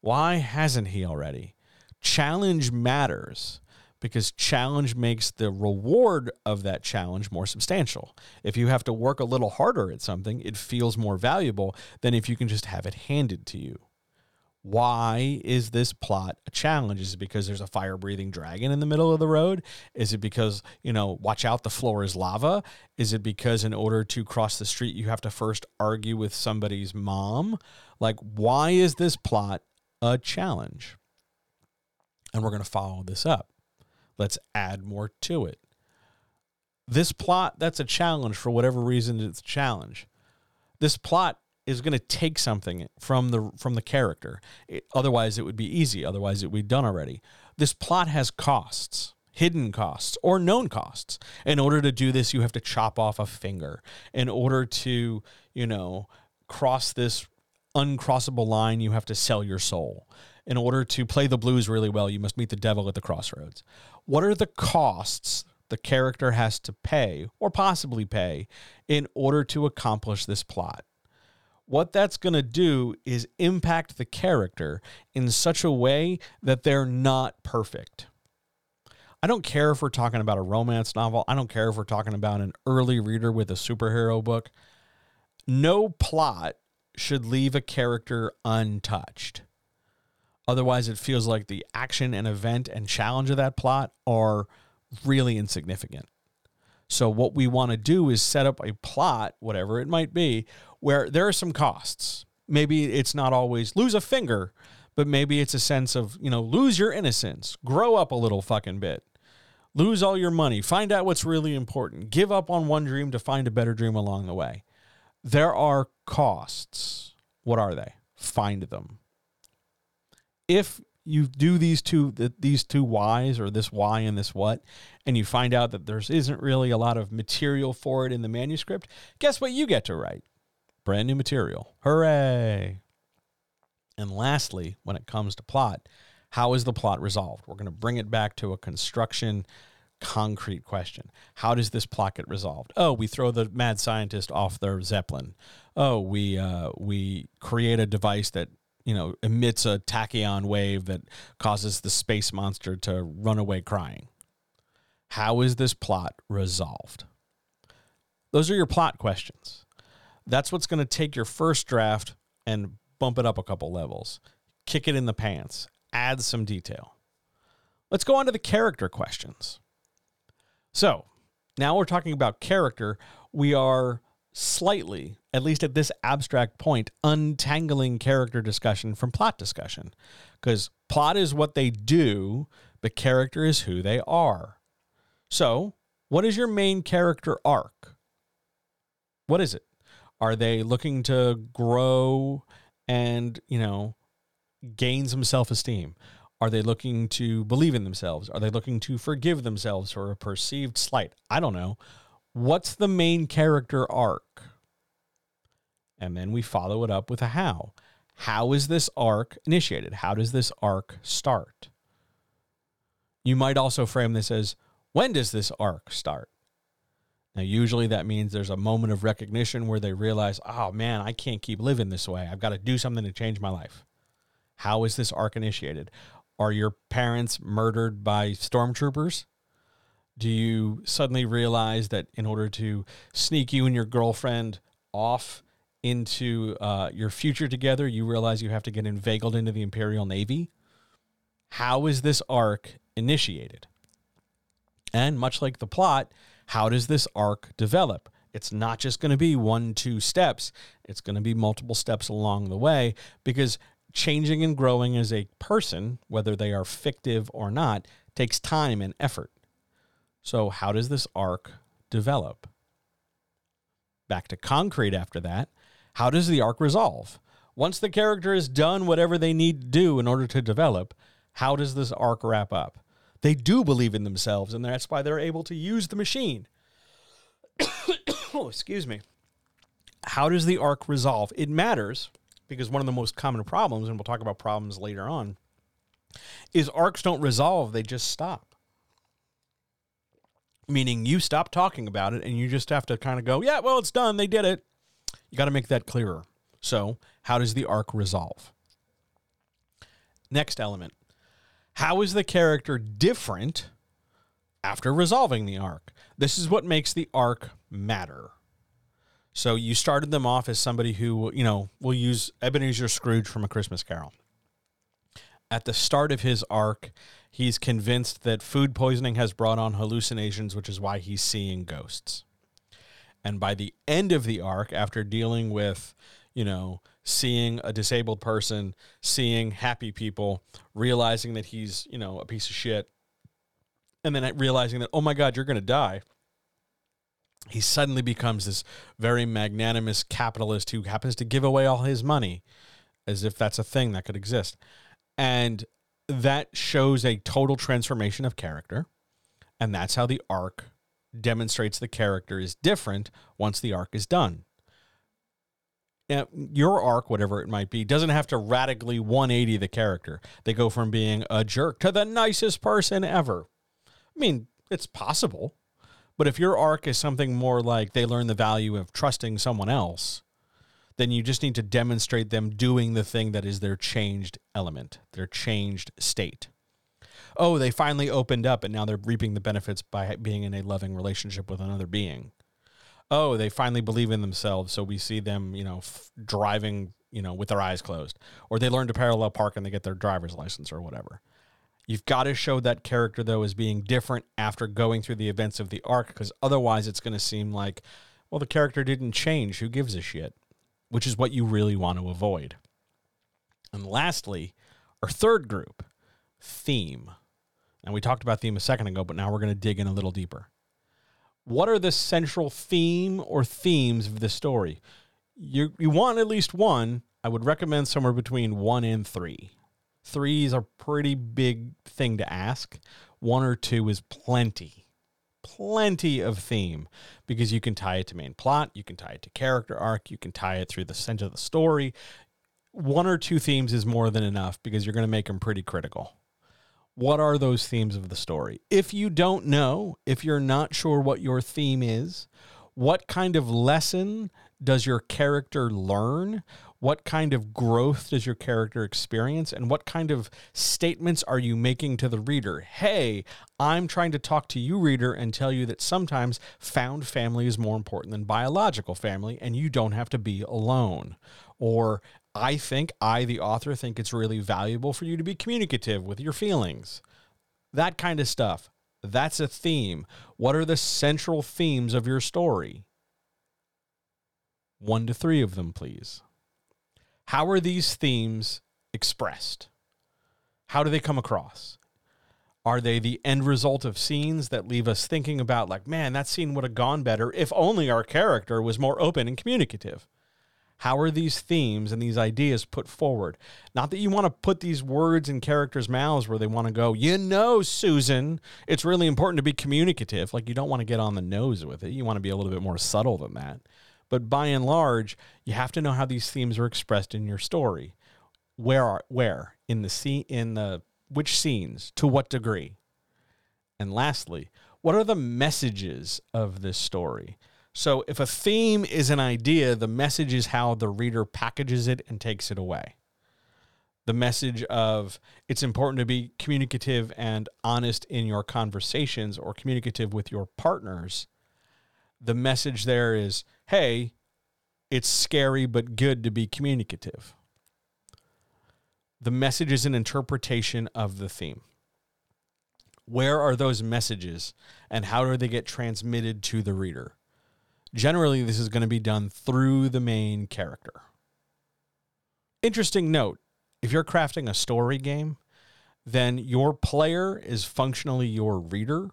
why hasn't he already? Challenge matters because challenge makes the reward of that challenge more substantial. If you have to work a little harder at something, it feels more valuable than if you can just have it handed to you. Why is this plot a challenge? Is it because there's a fire breathing dragon in the middle of the road? Is it because, you know, watch out, the floor is lava? Is it because in order to cross the street, you have to first argue with somebody's mom? Like, why is this plot a challenge? And we're going to follow this up. Let's add more to it. This plot, that's a challenge for whatever reason it's a challenge. This plot is going to take something from the from the character. It, otherwise, it would be easy. Otherwise, it would be done already. This plot has costs, hidden costs or known costs. In order to do this, you have to chop off a finger. In order to, you know, cross this uncrossable line, you have to sell your soul. In order to play the blues really well, you must meet the devil at the crossroads. What are the costs the character has to pay or possibly pay in order to accomplish this plot? what that's going to do is impact the character in such a way that they're not perfect. I don't care if we're talking about a romance novel. I don't care if we're talking about an early reader with a superhero book. No plot should leave a character untouched. Otherwise, it feels like the action and event and challenge of that plot are really insignificant. So, what we want to do is set up a plot, whatever it might be, where there are some costs. Maybe it's not always lose a finger, but maybe it's a sense of, you know, lose your innocence, grow up a little fucking bit, lose all your money, find out what's really important, give up on one dream to find a better dream along the way. There are costs. What are they? Find them. If you do these two these two whys or this why and this what and you find out that there isn't really a lot of material for it in the manuscript guess what you get to write brand new material. Hooray! And lastly, when it comes to plot, how is the plot resolved? We're going to bring it back to a construction concrete question. How does this plot get resolved? Oh, we throw the mad scientist off their zeppelin. Oh, we uh, we create a device that you know emits a tachyon wave that causes the space monster to run away crying. How is this plot resolved? Those are your plot questions. That's what's going to take your first draft and bump it up a couple levels, kick it in the pants, add some detail. Let's go on to the character questions. So now we're talking about character. We are slightly, at least at this abstract point, untangling character discussion from plot discussion. Because plot is what they do, but character is who they are. So, what is your main character arc? What is it? Are they looking to grow and, you know, gain some self esteem? Are they looking to believe in themselves? Are they looking to forgive themselves for a perceived slight? I don't know. What's the main character arc? And then we follow it up with a how. How is this arc initiated? How does this arc start? You might also frame this as when does this arc start? Now, usually that means there's a moment of recognition where they realize, oh man, I can't keep living this way. I've got to do something to change my life. How is this arc initiated? Are your parents murdered by stormtroopers? Do you suddenly realize that in order to sneak you and your girlfriend off into uh, your future together, you realize you have to get inveigled into the Imperial Navy? How is this arc initiated? And much like the plot, how does this arc develop? It's not just going to be one, two steps. It's going to be multiple steps along the way because changing and growing as a person, whether they are fictive or not, takes time and effort. So, how does this arc develop? Back to concrete after that. How does the arc resolve? Once the character has done whatever they need to do in order to develop, how does this arc wrap up? They do believe in themselves, and that's why they're able to use the machine. oh, excuse me. How does the arc resolve? It matters because one of the most common problems, and we'll talk about problems later on, is arcs don't resolve, they just stop. Meaning you stop talking about it and you just have to kind of go, yeah, well, it's done. They did it. You got to make that clearer. So, how does the arc resolve? Next element How is the character different after resolving the arc? This is what makes the arc matter. So, you started them off as somebody who, you know, will use Ebenezer Scrooge from A Christmas Carol. At the start of his arc, he's convinced that food poisoning has brought on hallucinations, which is why he's seeing ghosts. And by the end of the arc, after dealing with, you know, seeing a disabled person, seeing happy people, realizing that he's, you know, a piece of shit, and then realizing that, oh my God, you're going to die. He suddenly becomes this very magnanimous capitalist who happens to give away all his money as if that's a thing that could exist. And that shows a total transformation of character. And that's how the arc demonstrates the character is different once the arc is done. Now, your arc, whatever it might be, doesn't have to radically 180 the character. They go from being a jerk to the nicest person ever. I mean, it's possible. But if your arc is something more like they learn the value of trusting someone else, then you just need to demonstrate them doing the thing that is their changed element, their changed state oh, they finally opened up and now they're reaping the benefits by being in a loving relationship with another being. Oh, they finally believe in themselves, so we see them, you know, f- driving, you know, with their eyes closed, or they learn to parallel park and they get their driver's license or whatever. You've got to show that character though as being different after going through the events of the arc, because otherwise it's going to seem like, well, the character didn't change. Who gives a shit? Which is what you really want to avoid. And lastly, our third group, theme. And we talked about theme a second ago, but now we're going to dig in a little deeper. What are the central theme or themes of the story? You, you want at least one. I would recommend somewhere between one and three. Three is a pretty big thing to ask. One or two is plenty. Plenty of theme because you can tie it to main plot, you can tie it to character arc, you can tie it through the center of the story. One or two themes is more than enough because you're going to make them pretty critical what are those themes of the story? If you don't know, if you're not sure what your theme is, what kind of lesson does your character learn? What kind of growth does your character experience? And what kind of statements are you making to the reader? Hey, I'm trying to talk to you, reader, and tell you that sometimes found family is more important than biological family, and you don't have to be alone. Or I think, I, the author, think it's really valuable for you to be communicative with your feelings. That kind of stuff. That's a theme. What are the central themes of your story? One to three of them, please. How are these themes expressed? How do they come across? Are they the end result of scenes that leave us thinking about, like, man, that scene would have gone better if only our character was more open and communicative? How are these themes and these ideas put forward? Not that you want to put these words in characters' mouths where they want to go, you know, Susan, it's really important to be communicative. Like you don't want to get on the nose with it. You want to be a little bit more subtle than that. But by and large, you have to know how these themes are expressed in your story. Where are where in the scene in the which scenes to what degree? And lastly, what are the messages of this story? So if a theme is an idea, the message is how the reader packages it and takes it away. The message of it's important to be communicative and honest in your conversations or communicative with your partners. The message there is hey, it's scary but good to be communicative. The message is an interpretation of the theme. Where are those messages and how do they get transmitted to the reader? Generally, this is going to be done through the main character. Interesting note if you're crafting a story game, then your player is functionally your reader,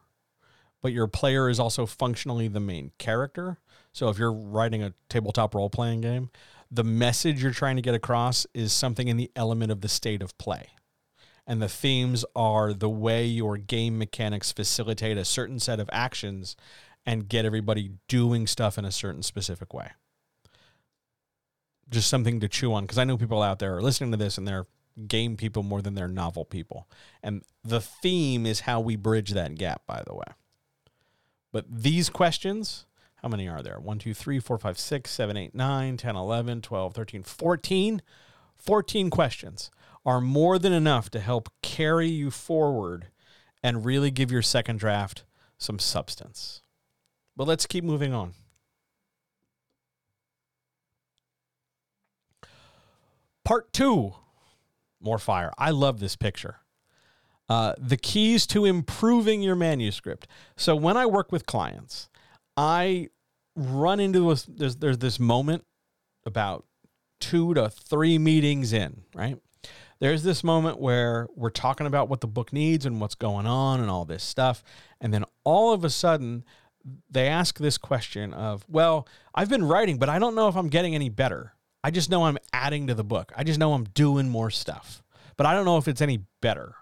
but your player is also functionally the main character. So if you're writing a tabletop role playing game, the message you're trying to get across is something in the element of the state of play. And the themes are the way your game mechanics facilitate a certain set of actions and get everybody doing stuff in a certain specific way. Just something to chew on because I know people out there are listening to this and they're game people more than they're novel people. And the theme is how we bridge that gap, by the way. But these questions, how many are there? 1, 2, 3, 4, 5, 6, 7, 8, 9, 10, 11, 12, 13, 14. 14 questions are more than enough to help carry you forward and really give your second draft some substance. But let's keep moving on. Part two more fire. I love this picture. Uh, the keys to improving your manuscript. So when I work with clients, I run into a, there's there's this moment about two to three meetings in, right? There's this moment where we're talking about what the book needs and what's going on and all this stuff, and then all of a sudden they ask this question of, "Well, I've been writing, but I don't know if I'm getting any better. I just know I'm adding to the book. I just know I'm doing more stuff, but I don't know if it's any better."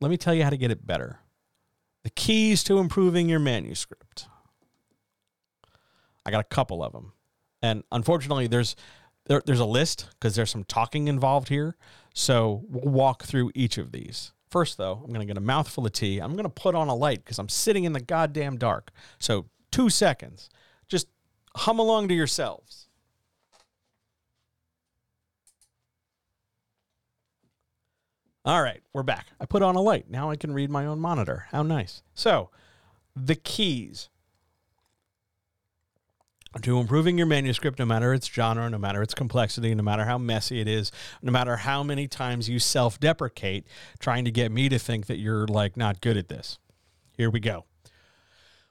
Let me tell you how to get it better. The keys to improving your manuscript. I got a couple of them. And unfortunately, there's there, there's a list because there's some talking involved here. So we'll walk through each of these. First, though, I'm going to get a mouthful of tea. I'm going to put on a light because I'm sitting in the goddamn dark. So two seconds. Just hum along to yourselves. All right, we're back. I put on a light. Now I can read my own monitor. How nice. So, the keys to improving your manuscript, no matter its genre, no matter its complexity, no matter how messy it is, no matter how many times you self deprecate, trying to get me to think that you're like not good at this. Here we go.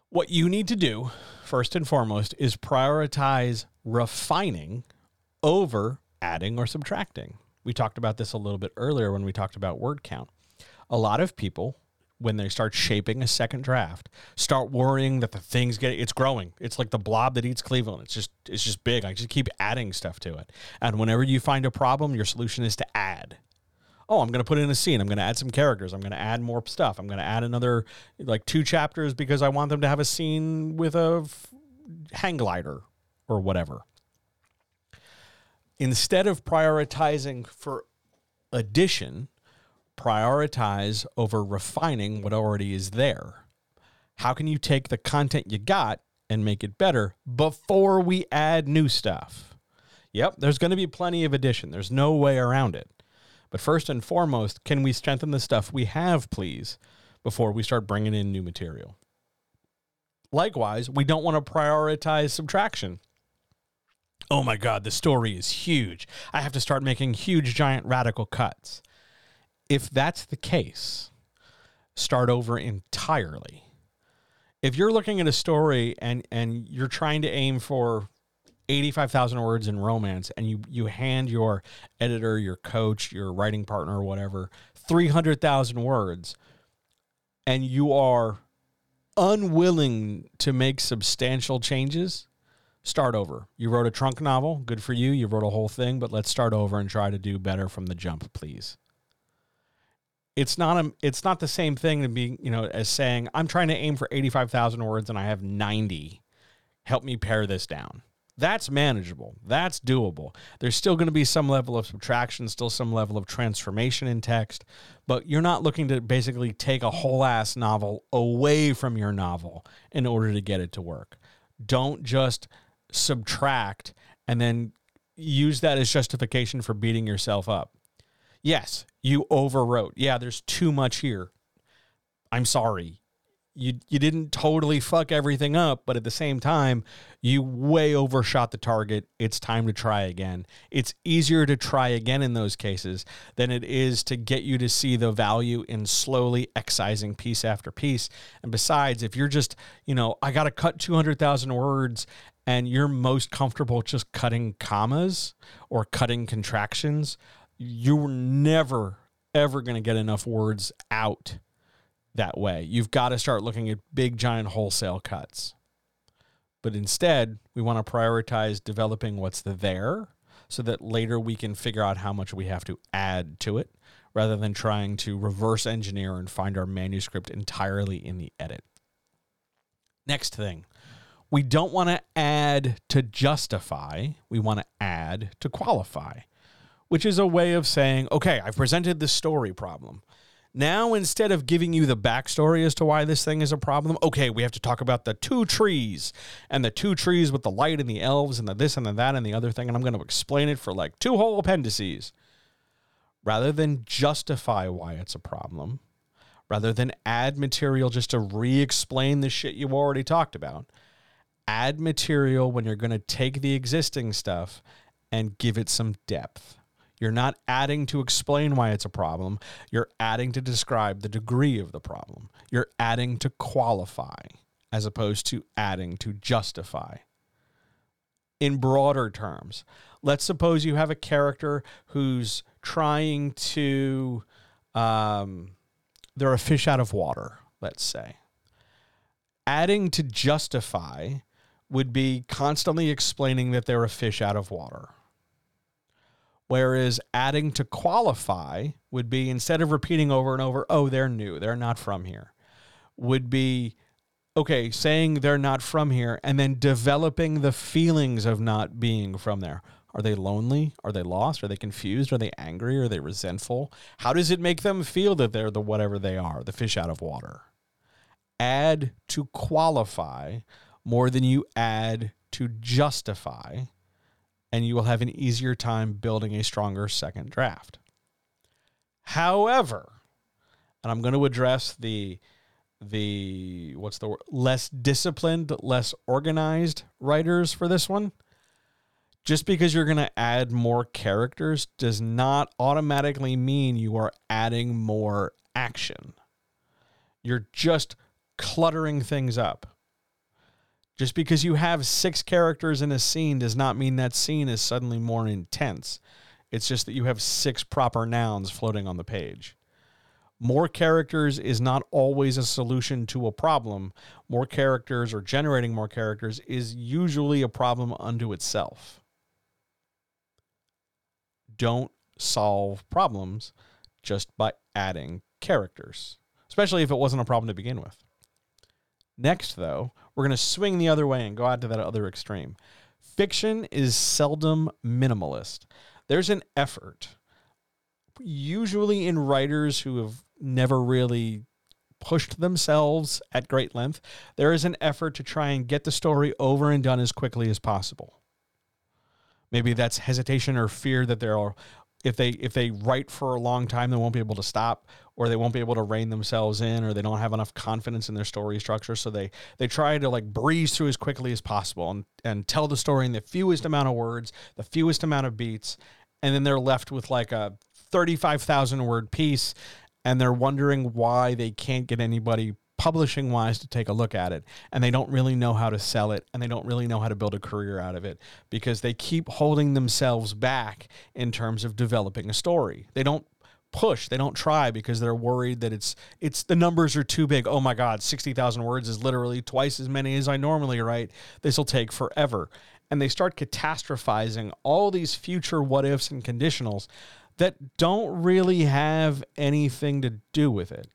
What you need to do, first and foremost, is prioritize refining over adding or subtracting. We talked about this a little bit earlier when we talked about word count. A lot of people, when they start shaping a second draft, start worrying that the thing's get it's growing. It's like the blob that eats Cleveland. It's just it's just big. I just keep adding stuff to it. And whenever you find a problem, your solution is to add. Oh, I'm going to put in a scene. I'm going to add some characters. I'm going to add more stuff. I'm going to add another like two chapters because I want them to have a scene with a f- hang glider or whatever instead of prioritizing for addition, prioritize over refining what already is there. How can you take the content you got and make it better before we add new stuff? Yep, there's going to be plenty of addition. There's no way around it. But first and foremost, can we strengthen the stuff we have, please, before we start bringing in new material? Likewise, we don't want to prioritize subtraction oh my God, the story is huge. I have to start making huge, giant, radical cuts. If that's the case, start over entirely. If you're looking at a story and, and you're trying to aim for 85,000 words in romance and you, you hand your editor, your coach, your writing partner, whatever, 300,000 words, and you are unwilling to make substantial changes, start over. You wrote a trunk novel, good for you. You wrote a whole thing, but let's start over and try to do better from the jump, please. It's not a it's not the same thing to be, you know, as saying I'm trying to aim for 85,000 words and I have 90. Help me pare this down. That's manageable. That's doable. There's still going to be some level of subtraction, still some level of transformation in text, but you're not looking to basically take a whole ass novel away from your novel in order to get it to work. Don't just subtract and then use that as justification for beating yourself up. Yes, you overwrote. Yeah, there's too much here. I'm sorry. You you didn't totally fuck everything up, but at the same time, you way overshot the target. It's time to try again. It's easier to try again in those cases than it is to get you to see the value in slowly excising piece after piece. And besides, if you're just, you know, I got to cut 200,000 words and you're most comfortable just cutting commas or cutting contractions, you're never, ever going to get enough words out that way. You've got to start looking at big, giant wholesale cuts. But instead, we want to prioritize developing what's there so that later we can figure out how much we have to add to it rather than trying to reverse engineer and find our manuscript entirely in the edit. Next thing, we don't want to add to justify, we want to add to qualify, which is a way of saying, okay, I've presented the story problem. Now, instead of giving you the backstory as to why this thing is a problem, okay, we have to talk about the two trees and the two trees with the light and the elves and the this and the that and the other thing. And I'm going to explain it for like two whole appendices. Rather than justify why it's a problem, rather than add material just to re explain the shit you already talked about, add material when you're going to take the existing stuff and give it some depth. You're not adding to explain why it's a problem. You're adding to describe the degree of the problem. You're adding to qualify as opposed to adding to justify. In broader terms, let's suppose you have a character who's trying to, um, they're a fish out of water, let's say. Adding to justify would be constantly explaining that they're a fish out of water Whereas adding to qualify would be instead of repeating over and over, oh, they're new, they're not from here, would be okay, saying they're not from here and then developing the feelings of not being from there. Are they lonely? Are they lost? Are they confused? Are they angry? Are they resentful? How does it make them feel that they're the whatever they are, the fish out of water? Add to qualify more than you add to justify and you will have an easier time building a stronger second draft. However, and I'm going to address the the what's the word less disciplined, less organized writers for this one. Just because you're going to add more characters does not automatically mean you are adding more action. You're just cluttering things up. Just because you have six characters in a scene does not mean that scene is suddenly more intense. It's just that you have six proper nouns floating on the page. More characters is not always a solution to a problem. More characters or generating more characters is usually a problem unto itself. Don't solve problems just by adding characters, especially if it wasn't a problem to begin with. Next, though, we're going to swing the other way and go out to that other extreme. Fiction is seldom minimalist. There's an effort, usually in writers who have never really pushed themselves at great length, there is an effort to try and get the story over and done as quickly as possible. Maybe that's hesitation or fear that there are if they if they write for a long time they won't be able to stop or they won't be able to rein themselves in or they don't have enough confidence in their story structure so they they try to like breeze through as quickly as possible and and tell the story in the fewest amount of words the fewest amount of beats and then they're left with like a 35,000 word piece and they're wondering why they can't get anybody publishing wise to take a look at it and they don't really know how to sell it and they don't really know how to build a career out of it because they keep holding themselves back in terms of developing a story. They don't push, they don't try because they're worried that it's it's the numbers are too big. Oh my god, 60,000 words is literally twice as many as I normally write. This will take forever. And they start catastrophizing all these future what ifs and conditionals that don't really have anything to do with it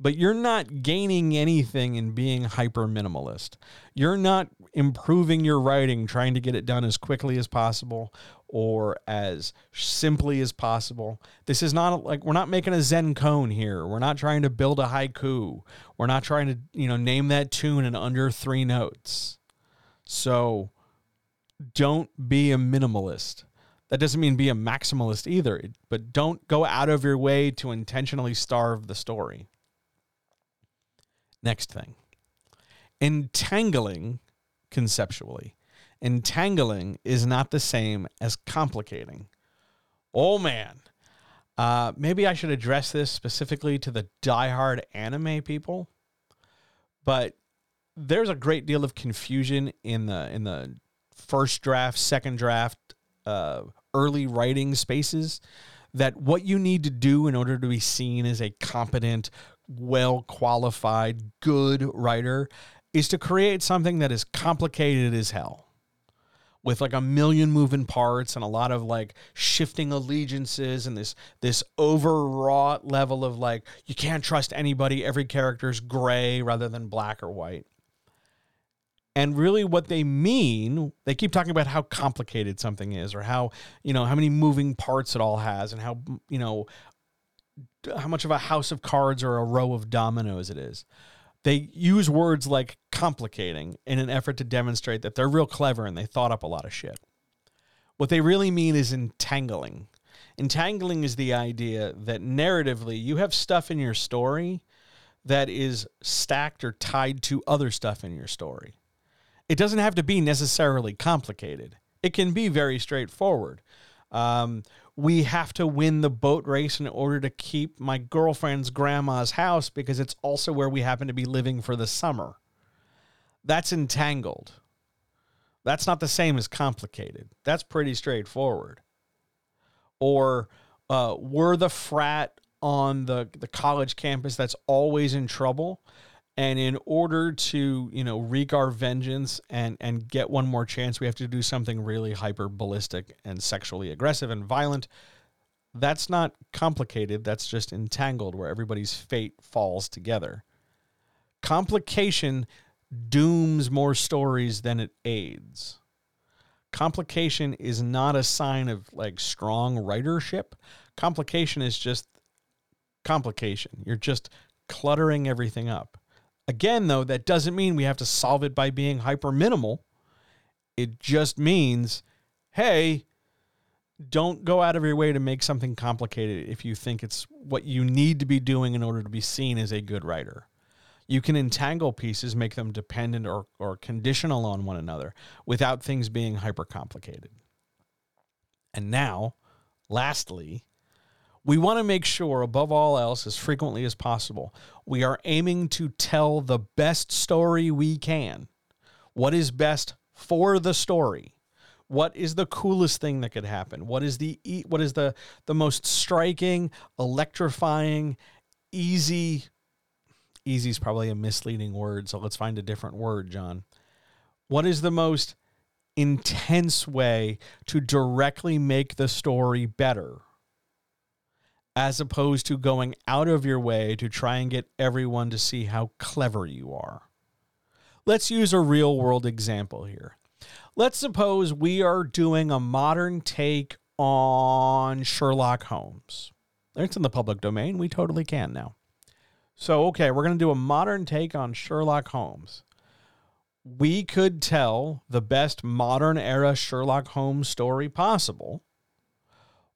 but you're not gaining anything in being hyper minimalist. You're not improving your writing, trying to get it done as quickly as possible or as simply as possible. This is not like we're not making a Zen koan here. We're not trying to build a haiku. We're not trying to, you know, name that tune in under three notes. So don't be a minimalist. That doesn't mean be a maximalist either, but don't go out of your way to intentionally starve the story. Next thing entangling conceptually. Entangling is not the same as complicating. Oh man. Uh, maybe I should address this specifically to the diehard anime people, but there's a great deal of confusion in the in the first draft, second draft, uh, early writing spaces. That what you need to do in order to be seen as a competent, well qualified, good writer is to create something that is complicated as hell with like a million moving parts and a lot of like shifting allegiances and this this overwrought level of like you can't trust anybody every character's gray rather than black or white and really what they mean they keep talking about how complicated something is or how you know how many moving parts it all has and how you know how much of a house of cards or a row of dominoes it is. They use words like complicating in an effort to demonstrate that they're real clever and they thought up a lot of shit. What they really mean is entangling. Entangling is the idea that narratively you have stuff in your story that is stacked or tied to other stuff in your story. It doesn't have to be necessarily complicated, it can be very straightforward. Um, we have to win the boat race in order to keep my girlfriend's grandma's house because it's also where we happen to be living for the summer. That's entangled. That's not the same as complicated. That's pretty straightforward. Or uh, we're the frat on the, the college campus that's always in trouble and in order to you know wreak our vengeance and and get one more chance we have to do something really hyper ballistic and sexually aggressive and violent. That's not complicated. That's just entangled where everybody's fate falls together. Complication dooms more stories than it aids. Complication is not a sign of like strong writership complication is just complication. You're just cluttering everything up Again, though, that doesn't mean we have to solve it by being hyper minimal. It just means, hey, don't go out of your way to make something complicated if you think it's what you need to be doing in order to be seen as a good writer. You can entangle pieces, make them dependent or, or conditional on one another without things being hyper complicated. And now, lastly, we want to make sure, above all else, as frequently as possible, we are aiming to tell the best story we can. What is best for the story? What is the coolest thing that could happen? What is the what is the the most striking, electrifying, easy easy is probably a misleading word, so let's find a different word, John. What is the most intense way to directly make the story better? As opposed to going out of your way to try and get everyone to see how clever you are. Let's use a real world example here. Let's suppose we are doing a modern take on Sherlock Holmes. It's in the public domain. We totally can now. So, okay, we're going to do a modern take on Sherlock Holmes. We could tell the best modern era Sherlock Holmes story possible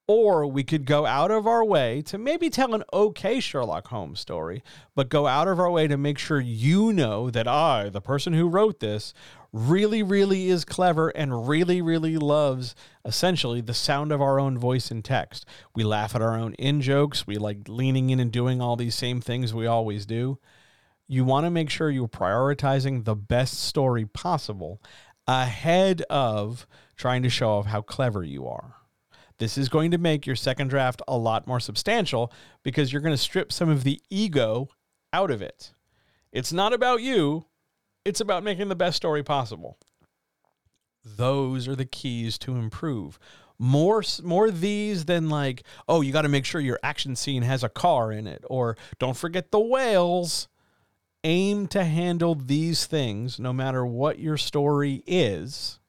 or we could go out of our way to maybe tell an okay Sherlock Holmes story, but go out of our way to make sure you know that I, the person who wrote this, really, really is clever and really, really loves essentially the sound of our own voice in text. We laugh at our own in jokes. We like leaning in and doing all these same things we always do. You want to make sure you're prioritizing the best story possible ahead of trying to show off how clever you are. This is going to make your second draft a lot more substantial because you're going to strip some of the ego out of it. It's not about you, it's about making the best story possible. Those are the keys to improve. More more these than like, oh, you got to make sure your action scene has a car in it or don't forget the whales. Aim to handle these things no matter what your story is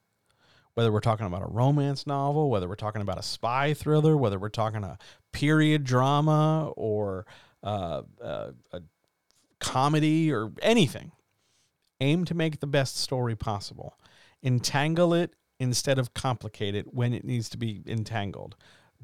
whether we're talking about a romance novel, whether we're talking about a spy thriller, whether we're talking a period drama or uh, uh, a comedy or anything. Aim to make the best story possible. Entangle it instead of complicate it when it needs to be entangled.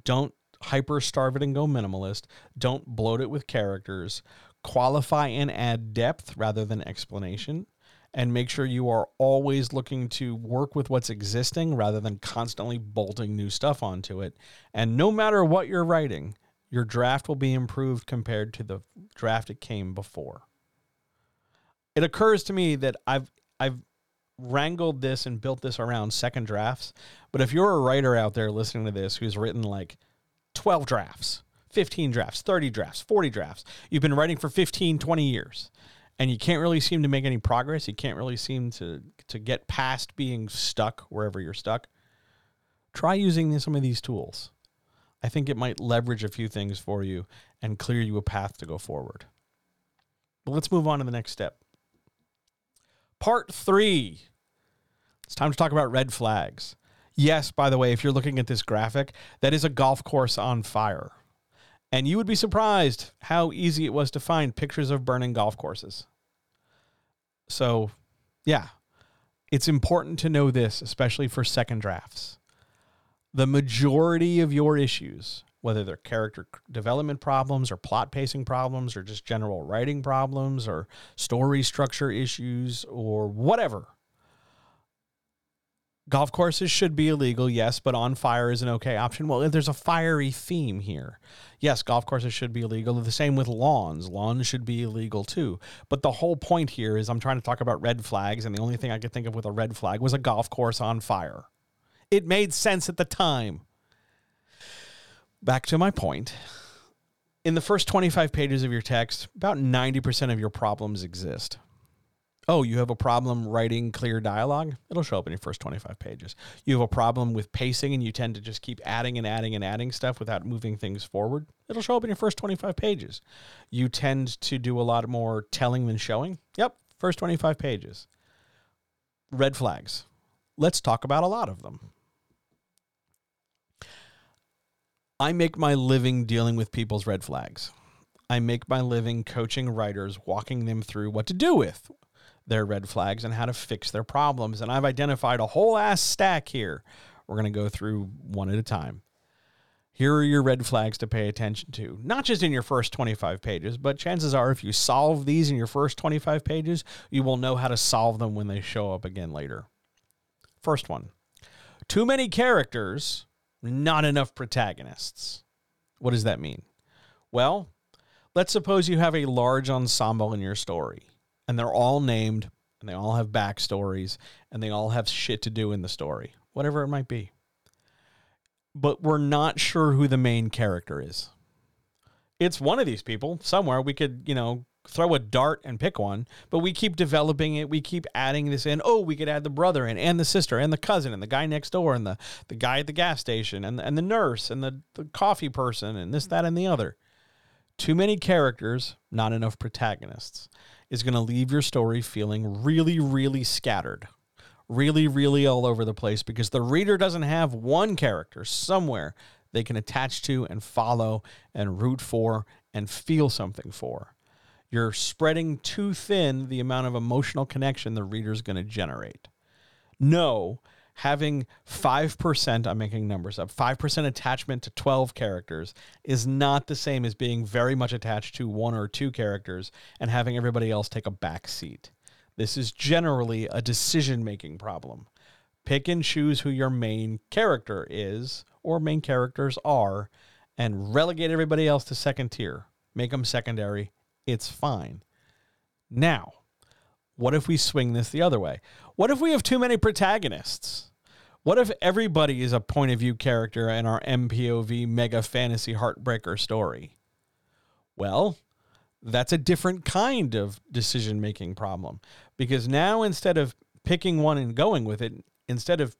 Don't hyper starve it and go minimalist. Don't bloat it with characters. Qualify and add depth rather than explanation and make sure you are always looking to work with what's existing rather than constantly bolting new stuff onto it. And no matter what you're writing, your draft will be improved compared to the draft it came before. It occurs to me that I've I've wrangled this and built this around second drafts, but if you're a writer out there listening to this who's written like 12 drafts, 15 drafts, 30 drafts, 40 drafts, you've been writing for 15, 20 years and you can't really seem to make any progress. You can't really seem to to get past being stuck wherever you're stuck. Try using some of these tools. I think it might leverage a few things for you and clear you a path to go forward. But let's move on to the next step. Part three. It's time to talk about red flags. Yes, by the way, if you're looking at this graphic, that is a golf course on fire. And you would be surprised how easy it was to find pictures of burning golf courses. So, yeah, it's important to know this, especially for second drafts. The majority of your issues, whether they're character development problems or plot pacing problems or just general writing problems or story structure issues or whatever, golf courses should be illegal, yes, but on fire is an okay option. Well, there's a fiery theme here. Yes, golf courses should be illegal. The same with lawns. Lawns should be illegal too. But the whole point here is I'm trying to talk about red flags, and the only thing I could think of with a red flag was a golf course on fire. It made sense at the time. Back to my point. In the first 25 pages of your text, about 90% of your problems exist oh, you have a problem writing clear dialogue, it'll show up in your first 25 pages. You have a problem with pacing and you tend to just keep adding and adding and adding stuff without moving things forward, it'll show up in your first 25 pages. You tend to do a lot more telling than showing. Yep, first 25 pages. Red flags. Let's talk about a lot of them. I make my living dealing with people's red flags. I make my living coaching writers, walking them through what to do with, their red flags and how to fix their problems. And I've identified a whole ass stack here. We're going to go through one at a time. Here are your red flags to pay attention to, not just in your first 25 pages, but chances are if you solve these in your first 25 pages, you will know how to solve them when they show up again later. First one too many characters, not enough protagonists. What does that mean? Well, let's suppose you have a large ensemble in your story and they're all named and they all have backstories and they all have shit to do in the story, whatever it might be. But we're not sure who the main character is. It's one of these people somewhere. We could, you know, throw a dart and pick one, but we keep developing it. We keep adding this in. Oh, we could add the brother in, and the sister, and the cousin, and the guy next door, and the, the guy at the gas station, and, and the nurse, and the, the coffee person, and this, that, and the other. Too many characters, not enough protagonists is going to leave your story feeling really, really scattered, really, really all over the place because the reader doesn't have one character somewhere they can attach to and follow and root for and feel something for. You're spreading too thin the amount of emotional connection the reader's going to generate. No, having 5%, I'm making numbers up, 5% attachment to 12 characters is not the same as being very much attached to one or two characters and having everybody else take a back seat. This is generally a decision making problem. Pick and choose who your main character is or main characters are and relegate everybody else to second tier. Make them secondary. It's fine. Now, what if we swing this the other way? What if we have too many protagonists? What if everybody is a point of view character in our MPOV mega fantasy heartbreaker story? Well, that's a different kind of decision making problem because now instead of picking one and going with it, instead of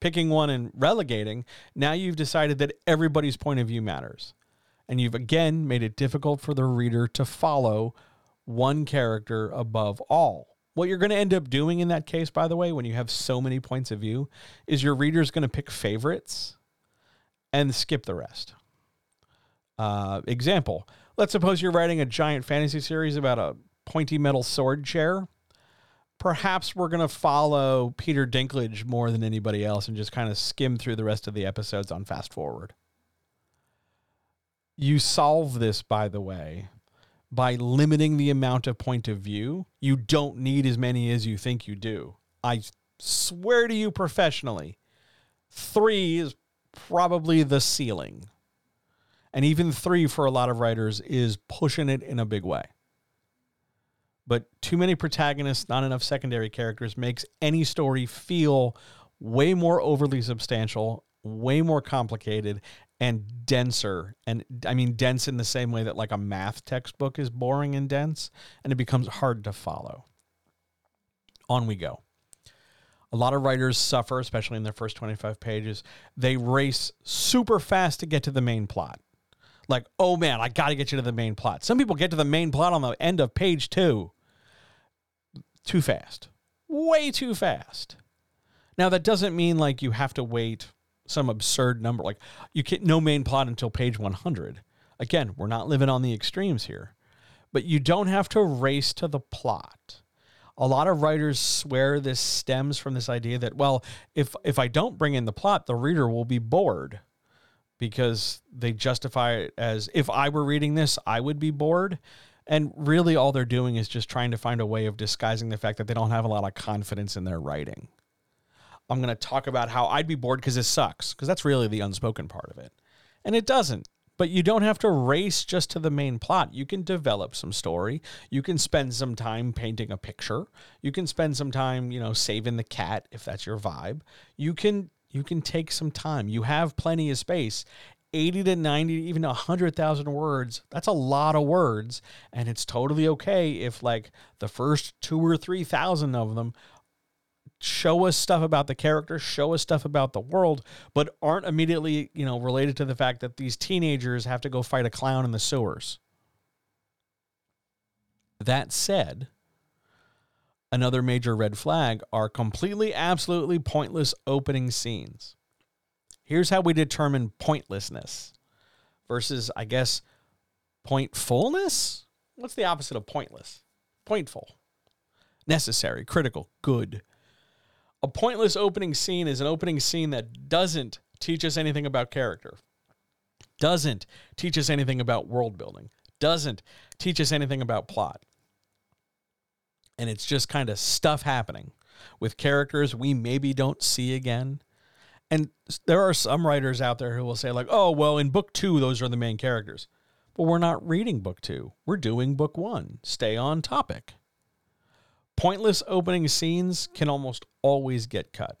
picking one and relegating, now you've decided that everybody's point of view matters. And you've again made it difficult for the reader to follow one character above all. What you're going to end up doing in that case, by the way, when you have so many points of view, is your reader's going to pick favorites and skip the rest. Uh, example let's suppose you're writing a giant fantasy series about a pointy metal sword chair. Perhaps we're going to follow Peter Dinklage more than anybody else and just kind of skim through the rest of the episodes on fast forward. You solve this, by the way, by limiting the amount of point of view. You don't need as many as you think you do. I swear to you professionally, three is probably the ceiling. And even three for a lot of writers is pushing it in a big way. But too many protagonists, not enough secondary characters makes any story feel way more overly substantial, way more complicated, and denser. And I mean, dense in the same way that like a math textbook is boring and dense, and it becomes hard to follow. On we go. A lot of writers suffer, especially in their first 25 pages. They race super fast to get to the main plot. Like, oh man, I got to get you to the main plot. Some people get to the main plot on the end of page two. Too fast. Way too fast. Now, that doesn't mean like you have to wait some absurd number. Like you can't no main plot until page 100. Again, we're not living on the extremes here, but you don't have to race to the plot. A lot of writers swear this stems from this idea that, well, if if I don't bring in the plot, the reader will be bored because they justify it as if I were reading this, I would be bored. And really, all they're doing is just trying to find a way of disguising the fact that they don't have a lot of confidence in their writing. I'm going to talk about how I'd be bored because this sucks, because that's really the unspoken part of it. And it doesn't. But you don't have to race just to the main plot. You can develop some story. You can spend some time painting a picture. You can spend some time, you know, saving the cat if that's your vibe. You can you can take some time. You have plenty of space. 80 to 90, even 100,000 words. That's a lot of words. And it's totally okay if, like, the first two or 3,000 of them show us stuff about the character, show us stuff about the world, but aren't immediately, you know, related to the fact that these teenagers have to go fight a clown in the sewers. That said, another major red flag are completely, absolutely pointless opening scenes. Here's how we determine pointlessness versus, I guess, pointfulness. What's the opposite of pointless? Pointful, necessary, critical, good. A pointless opening scene is an opening scene that doesn't teach us anything about character, doesn't teach us anything about world building, doesn't teach us anything about plot. And it's just kind of stuff happening with characters we maybe don't see again. And there are some writers out there who will say, like, oh, well, in book two, those are the main characters. But we're not reading book two. We're doing book one. Stay on topic. Pointless opening scenes can almost always get cut.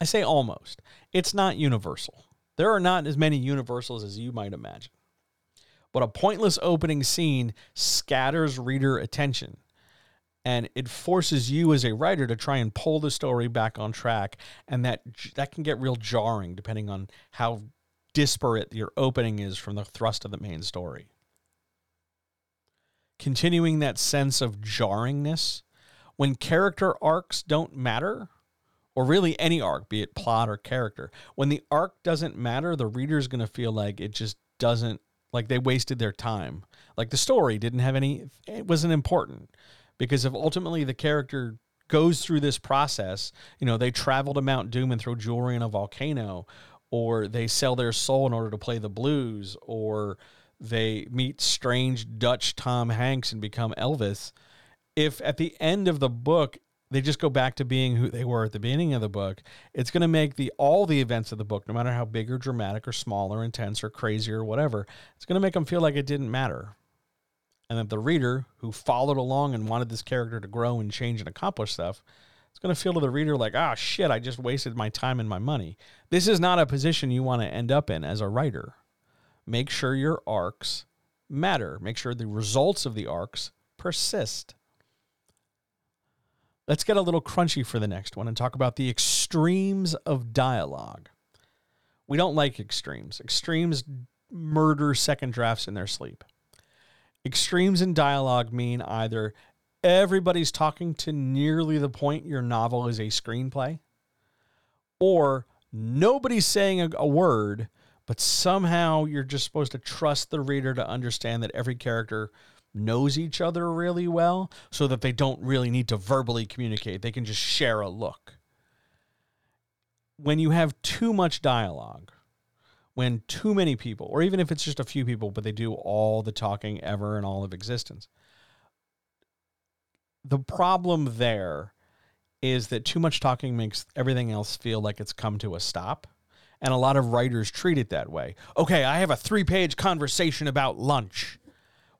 I say almost. It's not universal. There are not as many universals as you might imagine. But a pointless opening scene scatters reader attention and it forces you as a writer to try and pull the story back on track and that that can get real jarring depending on how disparate your opening is from the thrust of the main story continuing that sense of jarringness when character arcs don't matter, or really any arc, be it plot or character. When the arc doesn't matter, the reader's going to feel like it just doesn't, like they wasted their time. Like the story didn't have any, it wasn't important. Because if ultimately the character goes through this process, you know, they travel to Mount Doom and throw jewelry in a volcano, or they sell their soul in order to play the blues, or they meet strange Dutch Tom Hanks and become Elvis, if at the end of the book they just go back to being who they were at the beginning of the book, it's going to make the all the events of the book, no matter how big or dramatic or small or intense or crazy or whatever, it's going to make them feel like it didn't matter. And that the reader who followed along and wanted this character to grow and change and accomplish stuff, it's going to feel to the reader like, ah, shit, I just wasted my time and my money. This is not a position you want to end up in as a writer make sure your arcs matter. Make sure the results of the arcs persist. Let's get a little crunchy for the next one and talk about the extremes of dialogue. We don't like extremes. Extremes murder second drafts in their sleep. Extremes in dialogue mean either everybody's talking to nearly the point your novel is a screenplay, or nobody's saying a, a word but somehow you're just supposed to trust the reader to understand that every character knows each other really well so that they don't really need to verbally communicate. They can just share a look. When you have too much dialogue, when too many people, or even if it's just a few people, but they do all the talking ever in all of existence, the problem there is that too much talking makes everything else feel like it's come to a stop and a lot of writers treat it that way. Okay, I have a three page conversation about lunch.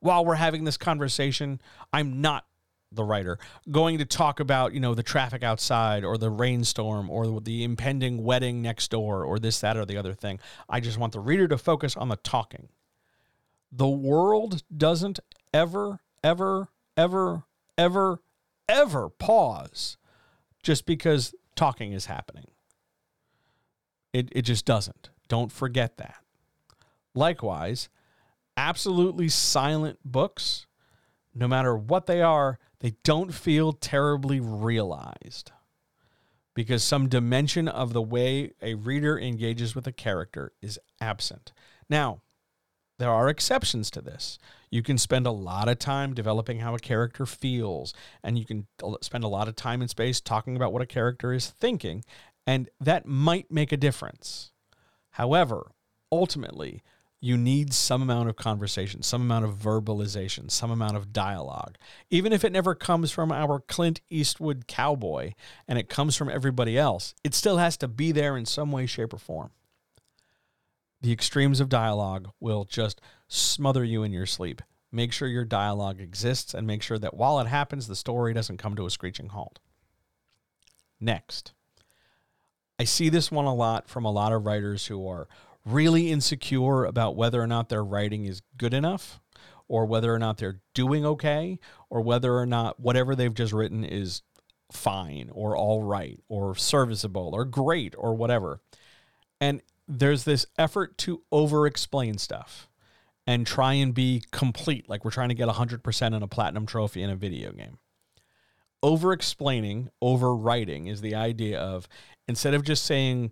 While we're having this conversation, I'm not the writer going to talk about you know the traffic outside or the rainstorm or the impending wedding next door or this that or the other thing i just want the reader to focus on the talking the world doesn't ever ever ever ever ever pause just because talking is happening it, it just doesn't. Don't forget that. Likewise, absolutely silent books, no matter what they are, they don't feel terribly realized. because some dimension of the way a reader engages with a character is absent. Now, there are exceptions to this. You can spend a lot of time developing how a character feels, and you can uh, spend a lot of time and space talking about what a character is thinking, and that might make a difference. However, ultimately, you need some amount of conversation, some amount of verbalization, some amount of dialogue. Even if it never comes from our Clint Eastwood cowboy and it comes from everybody else, it still has to be there in some way, shape, or form the extremes of dialogue will just smother you in your sleep. Make sure your dialogue exists and make sure that while it happens, the story doesn't come to a screeching halt. Next, I see this one a lot from a lot of writers who are really insecure about whether or not their writing is good enough or whether or not they're doing okay or whether or not whatever they've just written is fine or all right or serviceable or great or whatever. And there's this effort to over explain stuff and try and be complete, like we're trying to get 100% in a platinum trophy in a video game. Over explaining, over writing is the idea of instead of just saying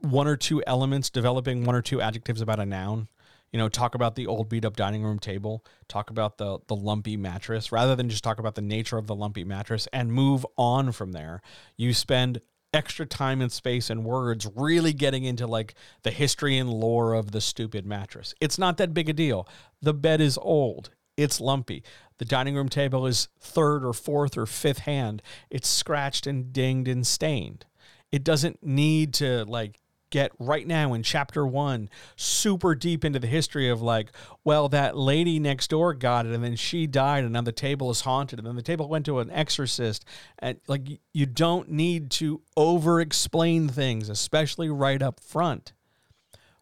one or two elements, developing one or two adjectives about a noun, you know, talk about the old beat up dining room table, talk about the the lumpy mattress, rather than just talk about the nature of the lumpy mattress and move on from there. You spend extra time and space and words really getting into like the history and lore of the stupid mattress. It's not that big a deal. The bed is old. It's lumpy. The dining room table is third or fourth or fifth hand. It's scratched and dinged and stained. It doesn't need to like get right now in chapter one super deep into the history of like, well, that lady next door got it and then she died and now the table is haunted and then the table went to an exorcist. And like, you don't need to over explain things, especially right up front.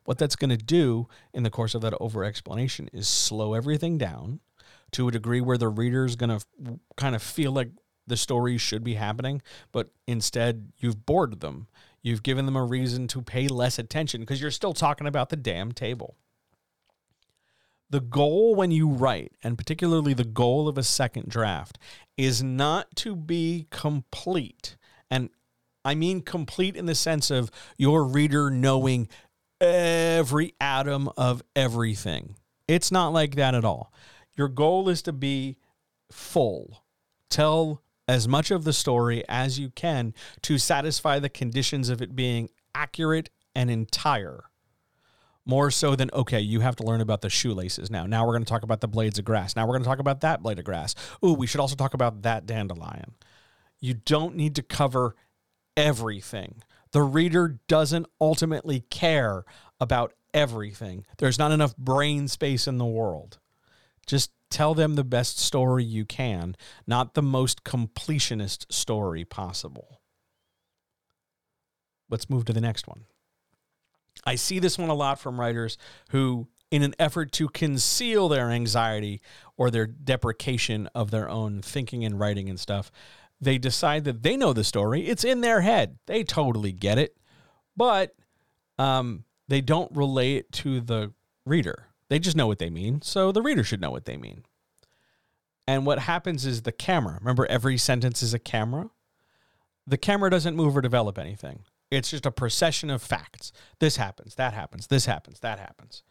What that's going to do in the course of that over explanation is slow everything down to a degree where the reader is going to kind of feel like the story should be happening, but instead you've bored them You've given them a reason to pay less attention because you're still talking about the damn table. The goal when you write, and particularly the goal of a second draft, is not to be complete. And I mean complete in the sense of your reader knowing every atom of everything. It's not like that at all. Your goal is to be full. Tell as much of the story as you can to satisfy the conditions of it being accurate and entire. More so than, okay, you have to learn about the shoelaces now. Now we're going to talk about the blades of grass. Now we're going to talk about that blade of grass. Ooh, we should also talk about that dandelion. You don't need to cover everything. The reader doesn't ultimately care about everything. There's not enough brain space in the world. Just tell them the best story you can, not the most completionist story possible. Let's move to the next one. I see this one a lot from writers who, in an effort to conceal their anxiety or their deprecation of their own thinking and writing and stuff, they decide that they know the story. It's in their head. They totally get it, but um, they don't relay it to the reader. They just know what they mean, so the reader should know what they mean. And what happens is the camera, remember every sentence is a camera? The camera doesn't move or develop anything. It's just a procession of facts. This happens, that happens, this happens, that happens.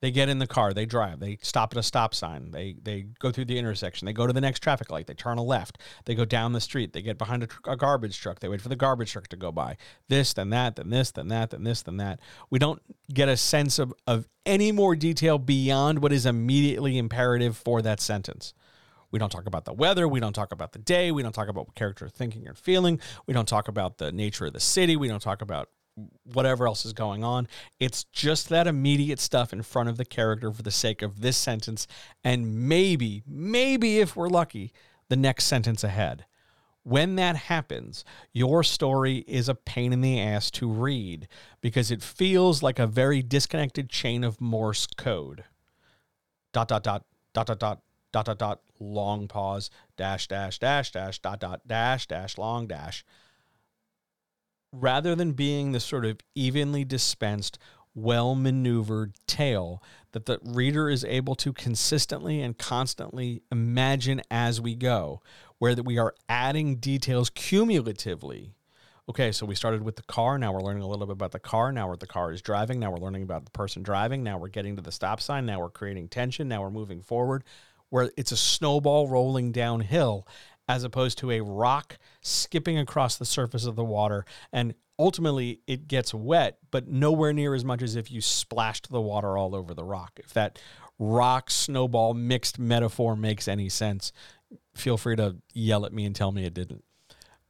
They get in the car, they drive, they stop at a stop sign, they they go through the intersection, they go to the next traffic light, they turn a left, they go down the street, they get behind a, a, garbage truck, they wait for the garbage truck to go by. This, then that, then this, then that, then this, then that. We don't get a sense of, of any more detail beyond what is immediately imperative for that sentence. We don't talk about the weather. We don't talk about the day. We don't talk about what character thinking or feeling. We don't talk about the nature of the city. We don't talk about whatever else is going on. It's just that immediate stuff in front of the character for the sake of this sentence and maybe, maybe if we're lucky, the next sentence ahead. When that happens, your story is a pain in the ass to read because it feels like a very disconnected chain of Morse code. Dot, dot, dot, dot, dot, dot, dot, dot, dot, long pause, dash, dash, dash, dash, dot, dot, dash, dash, long dash rather than being the sort of evenly dispensed, well maneuvered tale that the reader is able to consistently and constantly imagine as we go, where that we are adding details cumulatively Okay, so we started with the car. Now we're learning a little bit about the car. Now the car is driving. Now we're learning about the person driving. Now we're getting to the stop sign. Now we're creating tension. Now we're moving forward, where it's a snowball rolling downhill as opposed to a rock skipping across the surface of the water. And ultimately, it gets wet, but nowhere near as much as if you splashed the water all over the rock. If that rock snowball mixed metaphor makes any sense, feel free to yell at me and tell me it didn't.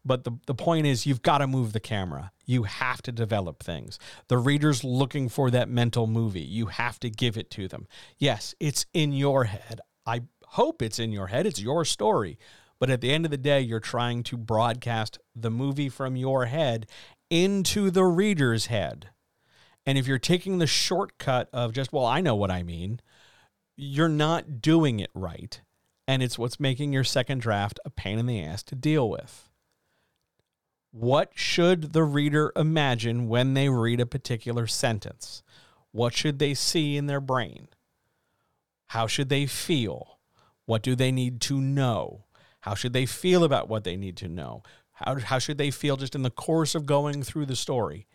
But the, the point is, you've got to move the camera. You have to develop things. The reader's looking for that mental movie. You have to give it to them. Yes, it's in your head. I hope it's in your head. It's your story. But at the end of the day, you're trying to broadcast the movie from your head into the reader's head. And if you're taking the shortcut of just, well, I know what I mean, you're not doing it right. And it's what's making your second draft a pain in the ass to deal with. What should the reader imagine when they read a particular sentence? What should they see in their brain? How should they feel? What do they need to know? How should they feel about what they need to know? How, how should they feel just in the course of going through the story?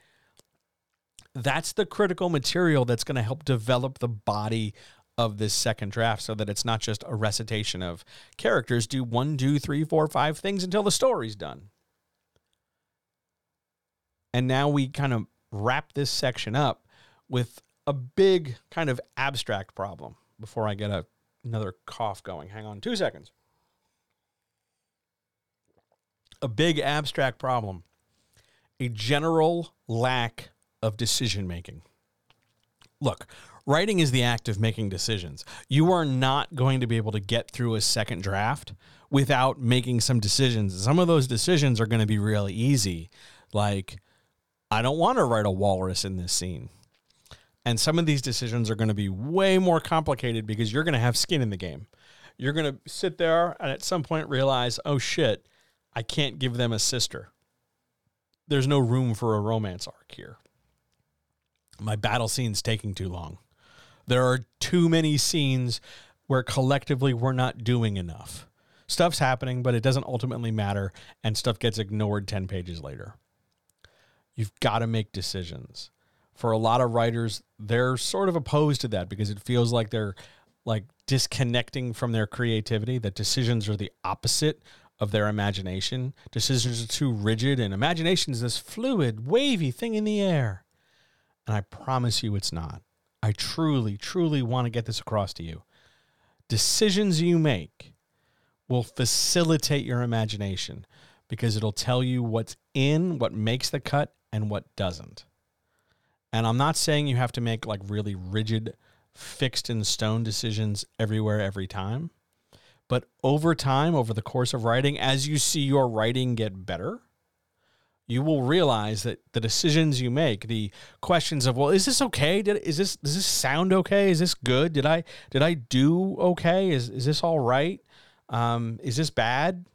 That's the critical material that's going to help develop the body of this second draft so that it's not just a recitation of characters do one, two, three, four, five things until the story's done. And now we kind of wrap this section up with a big kind of abstract problem before I get a, another cough going. Hang on two seconds. A big abstract problem, a general lack of decision making. Look, writing is the act of making decisions. You are not going to be able to get through a second draft without making some decisions. Some of those decisions are going to be really easy, like I don't want to write a walrus in this scene. And some of these decisions are going to be way more complicated because you're going to have skin in the game. You're going to sit there and at some point realize, oh shit, I can't give them a sister. There's no room for a romance arc here. My battle scene's taking too long. There are too many scenes where collectively we're not doing enough. Stuff's happening, but it doesn't ultimately matter, and stuff gets ignored 10 pages later. You've got to make decisions. For a lot of writers, they're sort of opposed to that because it feels like they're like disconnecting from their creativity, that decisions are the opposite of their imagination. Decisions are too rigid, and imagination is this fluid, wavy thing in the air. And I promise you it's not. I truly, truly want to get this across to you. Decisions you make will facilitate your imagination because it'll tell you what's in, what makes the cut, and what doesn't. And I'm not saying you have to make like really rigid, fixed in stone decisions everywhere, every time. But over time, over the course of writing, as you see your writing get better, you will realize that the decisions you make, the questions of, well, is this okay? Did is this does this sound okay? Is this good? Did I did I do okay? Is is this all right? Um, is this bad?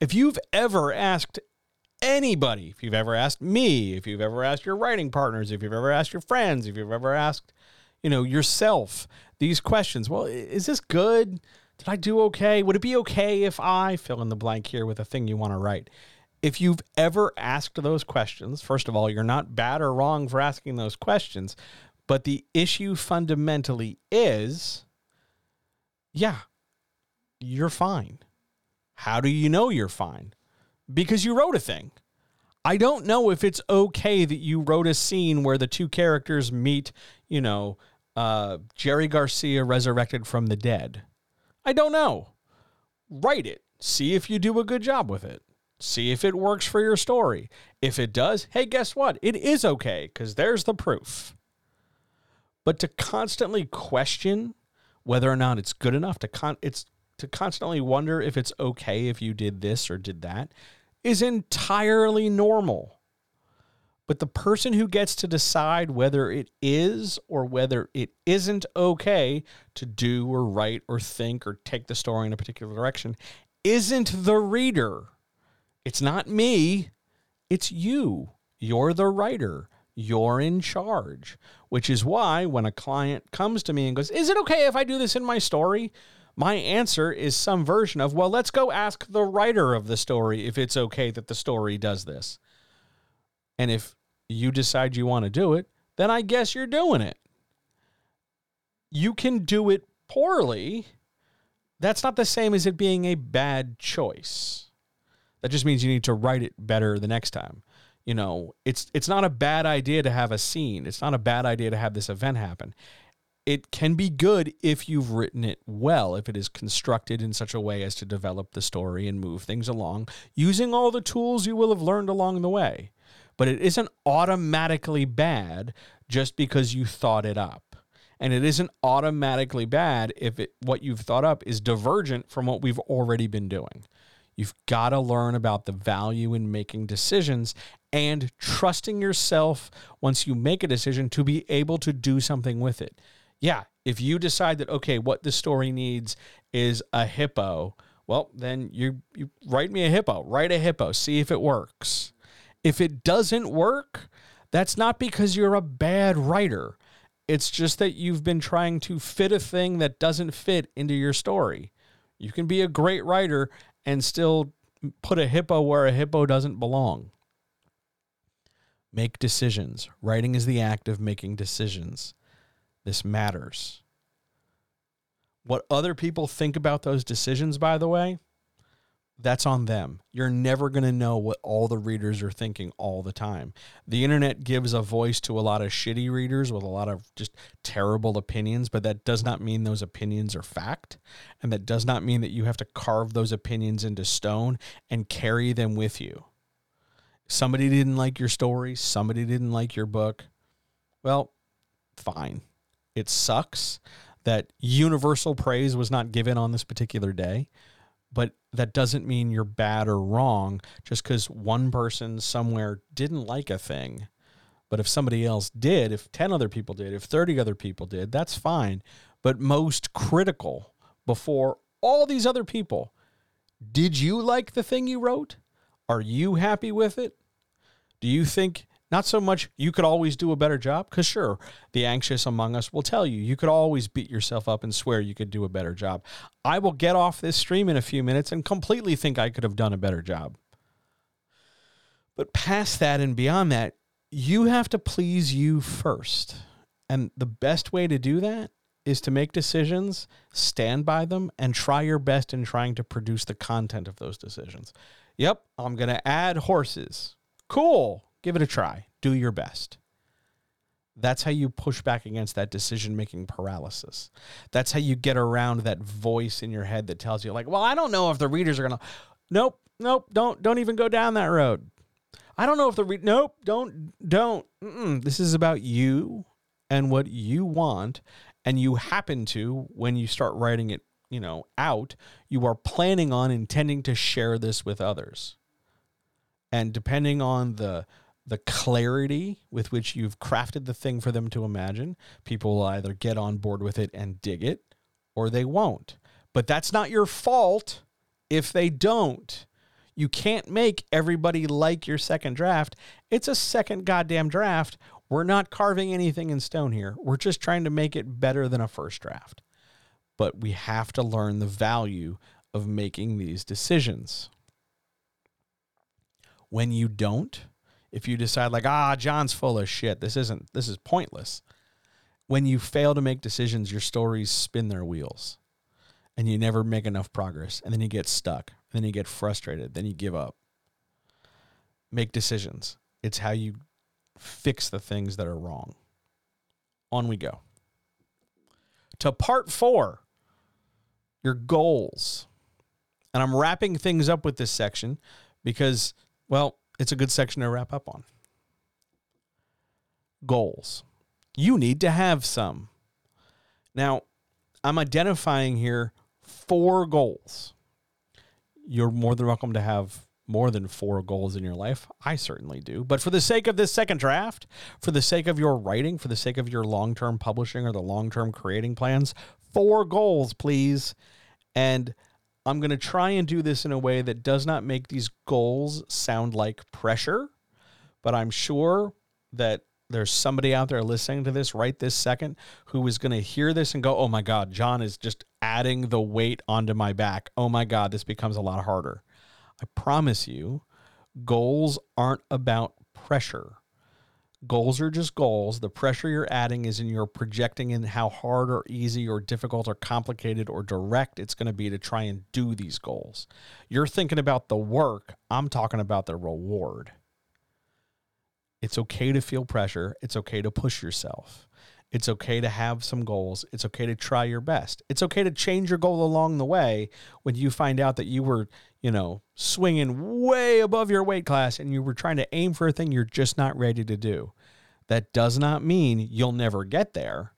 If you've ever asked anybody, if you've ever asked me, if you've ever asked your writing partners, if you've ever asked your friends, if you've ever asked, you know, yourself these questions, well, is this good? Did I do okay? Would it be okay if I fill in the blank here with a thing you want to write? If you've ever asked those questions, first of all, you're not bad or wrong for asking those questions, but the issue fundamentally is yeah, you're fine. How do you know you're fine? because you wrote a thing. I don't know if it's okay that you wrote a scene where the two characters meet, you know, uh, Jerry Garcia resurrected from the dead. I don't know. Write it. See if you do a good job with it. See if it works for your story. If it does, hey, guess what? It is okay because there's the proof. But to constantly question whether or not it's good enough to con it's to constantly wonder if it's okay if you did this or did that is entirely normal. But the person who gets to decide whether it is or whether it isn't okay to do or write or think or take the story in a particular direction isn't the reader. It's not me, it's you. You're the writer. You're in charge, which is why when a client comes to me and goes, Is it okay if I do this in my story? my answer is some version of, well, let's go ask the writer of the story if it's okay that the story does this. And if you decide you want to do it, then I guess you're doing it. You can do it poorly. That's not the same as it being a bad choice. That just means you need to write it better the next time. You know, it's it's not a bad idea to have a scene. It's not a bad idea to have this event happen. It can be good if you've written it well, if it is constructed in such a way as to develop the story and move things along using all the tools you will have learned along the way. But it isn't automatically bad just because you thought it up. And it isn't automatically bad if it, what you've thought up is divergent from what we've already been doing. You've got to learn about the value in making decisions and trusting yourself once you make a decision to be able to do something with it. Yeah, if you decide that okay, what the story needs is a hippo, well, then you you write me a hippo, write a hippo, see if it works. If it doesn't work, that's not because you're a bad writer. It's just that you've been trying to fit a thing that doesn't fit into your story. You can be a great writer and still put a hippo where a hippo doesn't belong. Make decisions. Writing is the act of making decisions. This matters. What other people think about those decisions, by the way, that's on them. You're never going to know what all the readers are thinking all the time. The internet gives a voice to a lot of shitty readers with a lot of just terrible opinions, but that does not mean those opinions are fact. And that does not mean that you have to carve those opinions into stone and carry them with you. Somebody didn't like your story, somebody didn't like your book. Well, fine. It sucks that universal praise was not given on this particular day but that doesn't mean you're bad or wrong just because one person somewhere didn't like a thing. But if somebody else did, if 10 other people did, if 30 other people did, that's fine. But most critical before all these other people, did you like the thing you wrote? Are you happy with it? Do you think not so much you could always do a better job, because sure, the anxious among us will tell you you could always beat yourself up and swear you could do a better job. I will get off this stream in a few minutes and completely think I could have done a better job. But past that and beyond that, you have to please you first. And the best way to do that is to make decisions, stand by them, and try your best in trying to produce the content of those decisions. Yep, I'm going to add horses. Cool. Give it a try. Do your best. That's how you push back against that decision making paralysis. That's how you get around that voice in your head that tells you, like, well, I don't know if the readers are going to. Nope, nope, don't, don't even go down that road. I don't know if the re- nope, don't, don't. Mm-mm. This is about you and what you want, and you happen to when you start writing it, you know, out. You are planning on intending to share this with others, and depending on the the clarity with which you've crafted the thing for them to imagine, people will either get on board with it and dig it or they won't. But that's not your fault if they don't. You can't make everybody like your second draft. It's a second goddamn draft. We're not carving anything in stone here. We're just trying to make it better than a first draft. But we have to learn the value of making these decisions. When you don't, if you decide like ah john's full of shit. This isn't this is pointless. When you fail to make decisions your stories spin their wheels and you never make enough progress and then you get stuck and then you get frustrated then you give up. Make decisions. It's how you fix the things that are wrong. On we go. To part four your goals. And i'm wrapping things up with this section because well it's a good section to wrap up on. Goals. You need to have some. Now, I'm identifying here four goals. You're more than welcome to have more than four goals in your life. I certainly do. But for the sake of this second draft, for the sake of your writing, for the sake of your long term publishing or the long term creating plans, four goals, please. And I'm going to try and do this in a way that does not make these goals sound like pressure, but I'm sure that there's somebody out there listening to this right this second who is going to hear this and go, oh my God, John is just adding the weight onto my back. Oh my God, this becomes a lot harder. I promise you, goals aren't about pressure. Goals are just goals. The pressure you're adding is in your projecting in how hard or easy or difficult or complicated or direct it's going to be to try and do these goals. You're thinking about the work, I'm talking about the reward. It's okay to feel pressure, it's okay to push yourself. It's okay to have some goals. It's okay to try your best. It's okay to change your goal along the way when you find out that you were, you know, swinging way above your weight class and you were trying to aim for a thing you're just not ready to do. That does not mean you'll never get there.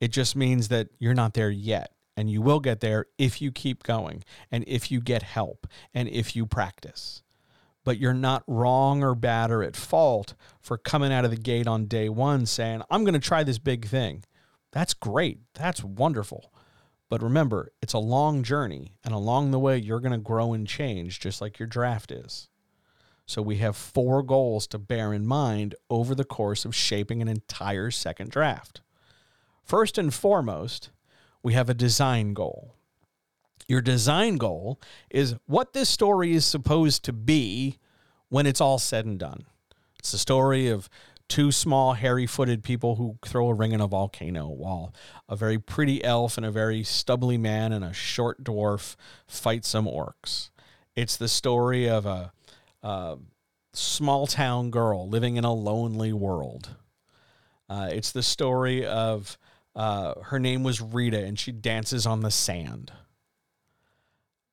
It just means that you're not there yet. And you will get there if you keep going and if you get help and if you practice but you're not wrong or bad or at fault for coming out of the gate on day one saying, I'm going to try this big thing. That's great. That's wonderful. But remember, it's a long journey, and along the way, you're going to grow and change just like your draft is. So we have four goals to bear in mind over the course of shaping an entire second draft. First and foremost, we have a design goal. Your design goal is what this story is supposed to be when it's all said and done. It's the story of two small, hairy footed people who throw a ring in a volcano while a very pretty elf and a very stubbly man and a short dwarf fight some orcs. It's the story of a, a small town girl living in a lonely world. Uh, it's the story of uh, her name was Rita and she dances on the sand.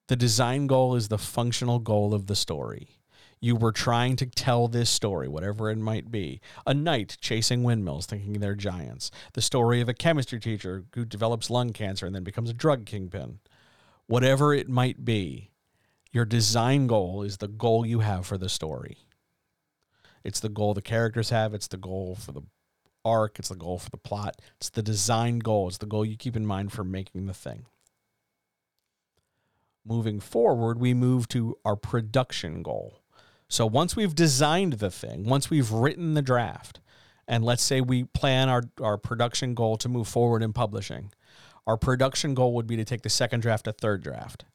The design goal is the functional goal of the story. You were trying to tell this story, whatever it might be. A knight chasing windmills, thinking they're giants. The story of a chemistry teacher who develops lung cancer and then becomes a drug kingpin. Whatever it might be, your design goal is the goal you have for the story. It's the goal the characters have, it's the goal for the arc, it's the goal for the plot, it's the design goal, it's the goal you keep in mind for making the thing moving forward, we move to our production goal. So once we've designed the thing, once we've written the draft, and let's say we plan our, our production goal to move forward in publishing, our production goal would be to take the second draft to third draft,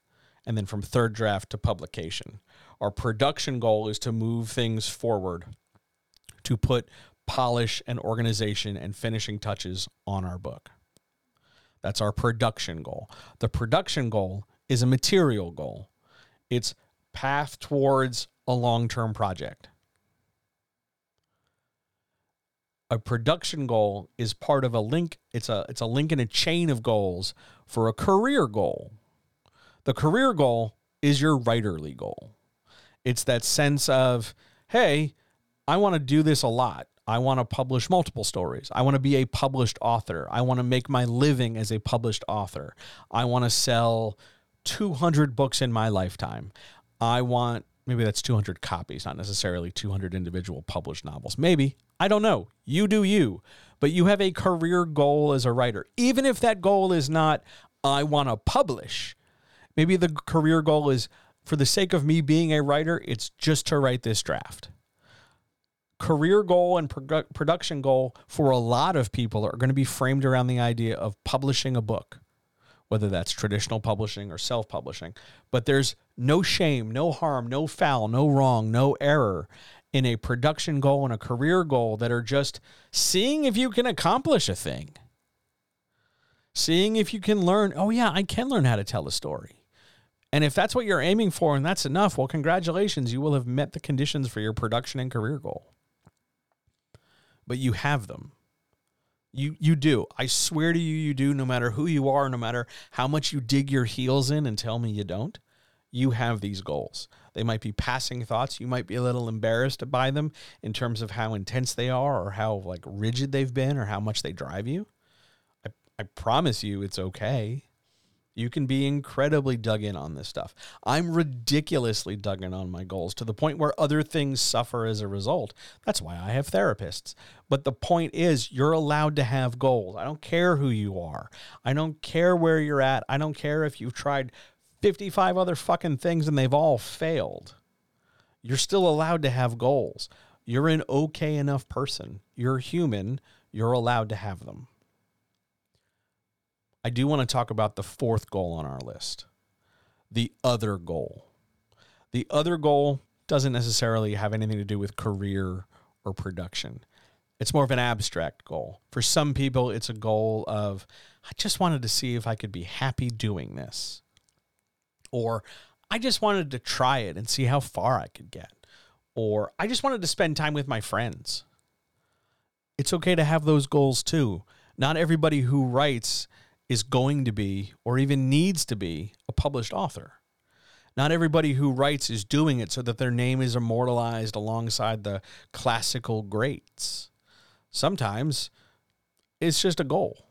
and then from third draft to publication. Our production goal is to move things forward, to put polish and organization and finishing touches on our book. That's our production goal. The production goal is a material goal. It's path towards a long-term project. A production goal is part of a link. It's a it's a link in a chain of goals for a career goal. The career goal is your writerly goal. It's that sense of, hey, I want to do this a lot. I want to publish multiple stories. I want to be a published author. I want to make my living as a published author. I want to sell 200 books in my lifetime. I want maybe that's 200 copies, not necessarily 200 individual published novels. Maybe. I don't know. You do you. But you have a career goal as a writer. Even if that goal is not, I want to publish, maybe the career goal is, for the sake of me being a writer, it's just to write this draft. Career goal and pro- production goal for a lot of people are going to be framed around the idea of publishing a book whether that's traditional publishing or self publishing. But there's no shame, no harm, no foul, no wrong, no error in a production goal and a career goal that are just seeing if you can accomplish a thing. Seeing if you can learn, oh, yeah, I can learn how to tell a story. And if that's what you're aiming for and that's enough, well, congratulations, you will have met the conditions for your production and career goal. But you have them. You you do. I swear to you you do no matter who you are, no matter how much you dig your heels in and tell me you don't. You have these goals. They might be passing thoughts. You might be a little embarrassed by them in terms of how intense they are or how like rigid they've been or how much they drive you. I I promise you it's okay. You can be incredibly dug in on this stuff. I'm ridiculously dug in on my goals to the point where other things suffer as a result. That's why I have therapists. But the point is, you're allowed to have goals. I don't care who you are. I don't care where you're at. I don't care if you've tried 55 other fucking things and they've all failed. You're still allowed to have goals. You're an okay enough person. You're human. You're allowed to have them. I do want to talk about the fourth goal on our list the other goal. The other goal doesn't necessarily have anything to do with career or production. It's more of an abstract goal. For some people, it's a goal of, I just wanted to see if I could be happy doing this. Or I just wanted to try it and see how far I could get. Or I just wanted to spend time with my friends. It's okay to have those goals too. Not everybody who writes is going to be or even needs to be a published author. Not everybody who writes is doing it so that their name is immortalized alongside the classical greats. Sometimes it's just a goal.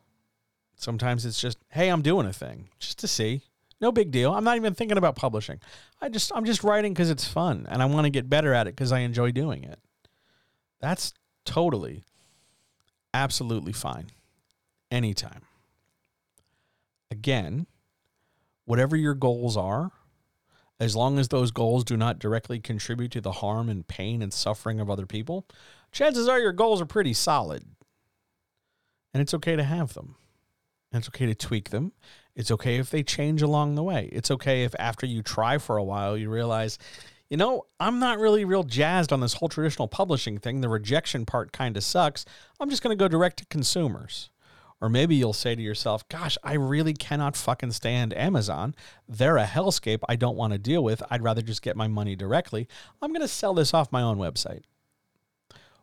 Sometimes it's just, hey, I'm doing a thing just to see. No big deal. I'm not even thinking about publishing. I just I'm just writing cuz it's fun and I want to get better at it cuz I enjoy doing it. That's totally absolutely fine. Anytime. Again, whatever your goals are, as long as those goals do not directly contribute to the harm and pain and suffering of other people, chances are your goals are pretty solid. And it's okay to have them. And it's okay to tweak them. It's okay if they change along the way. It's okay if after you try for a while, you realize, you know, I'm not really real jazzed on this whole traditional publishing thing. The rejection part kind of sucks. I'm just going to go direct to consumers. Or maybe you'll say to yourself, gosh, I really cannot fucking stand Amazon. They're a hellscape I don't want to deal with. I'd rather just get my money directly. I'm going to sell this off my own website.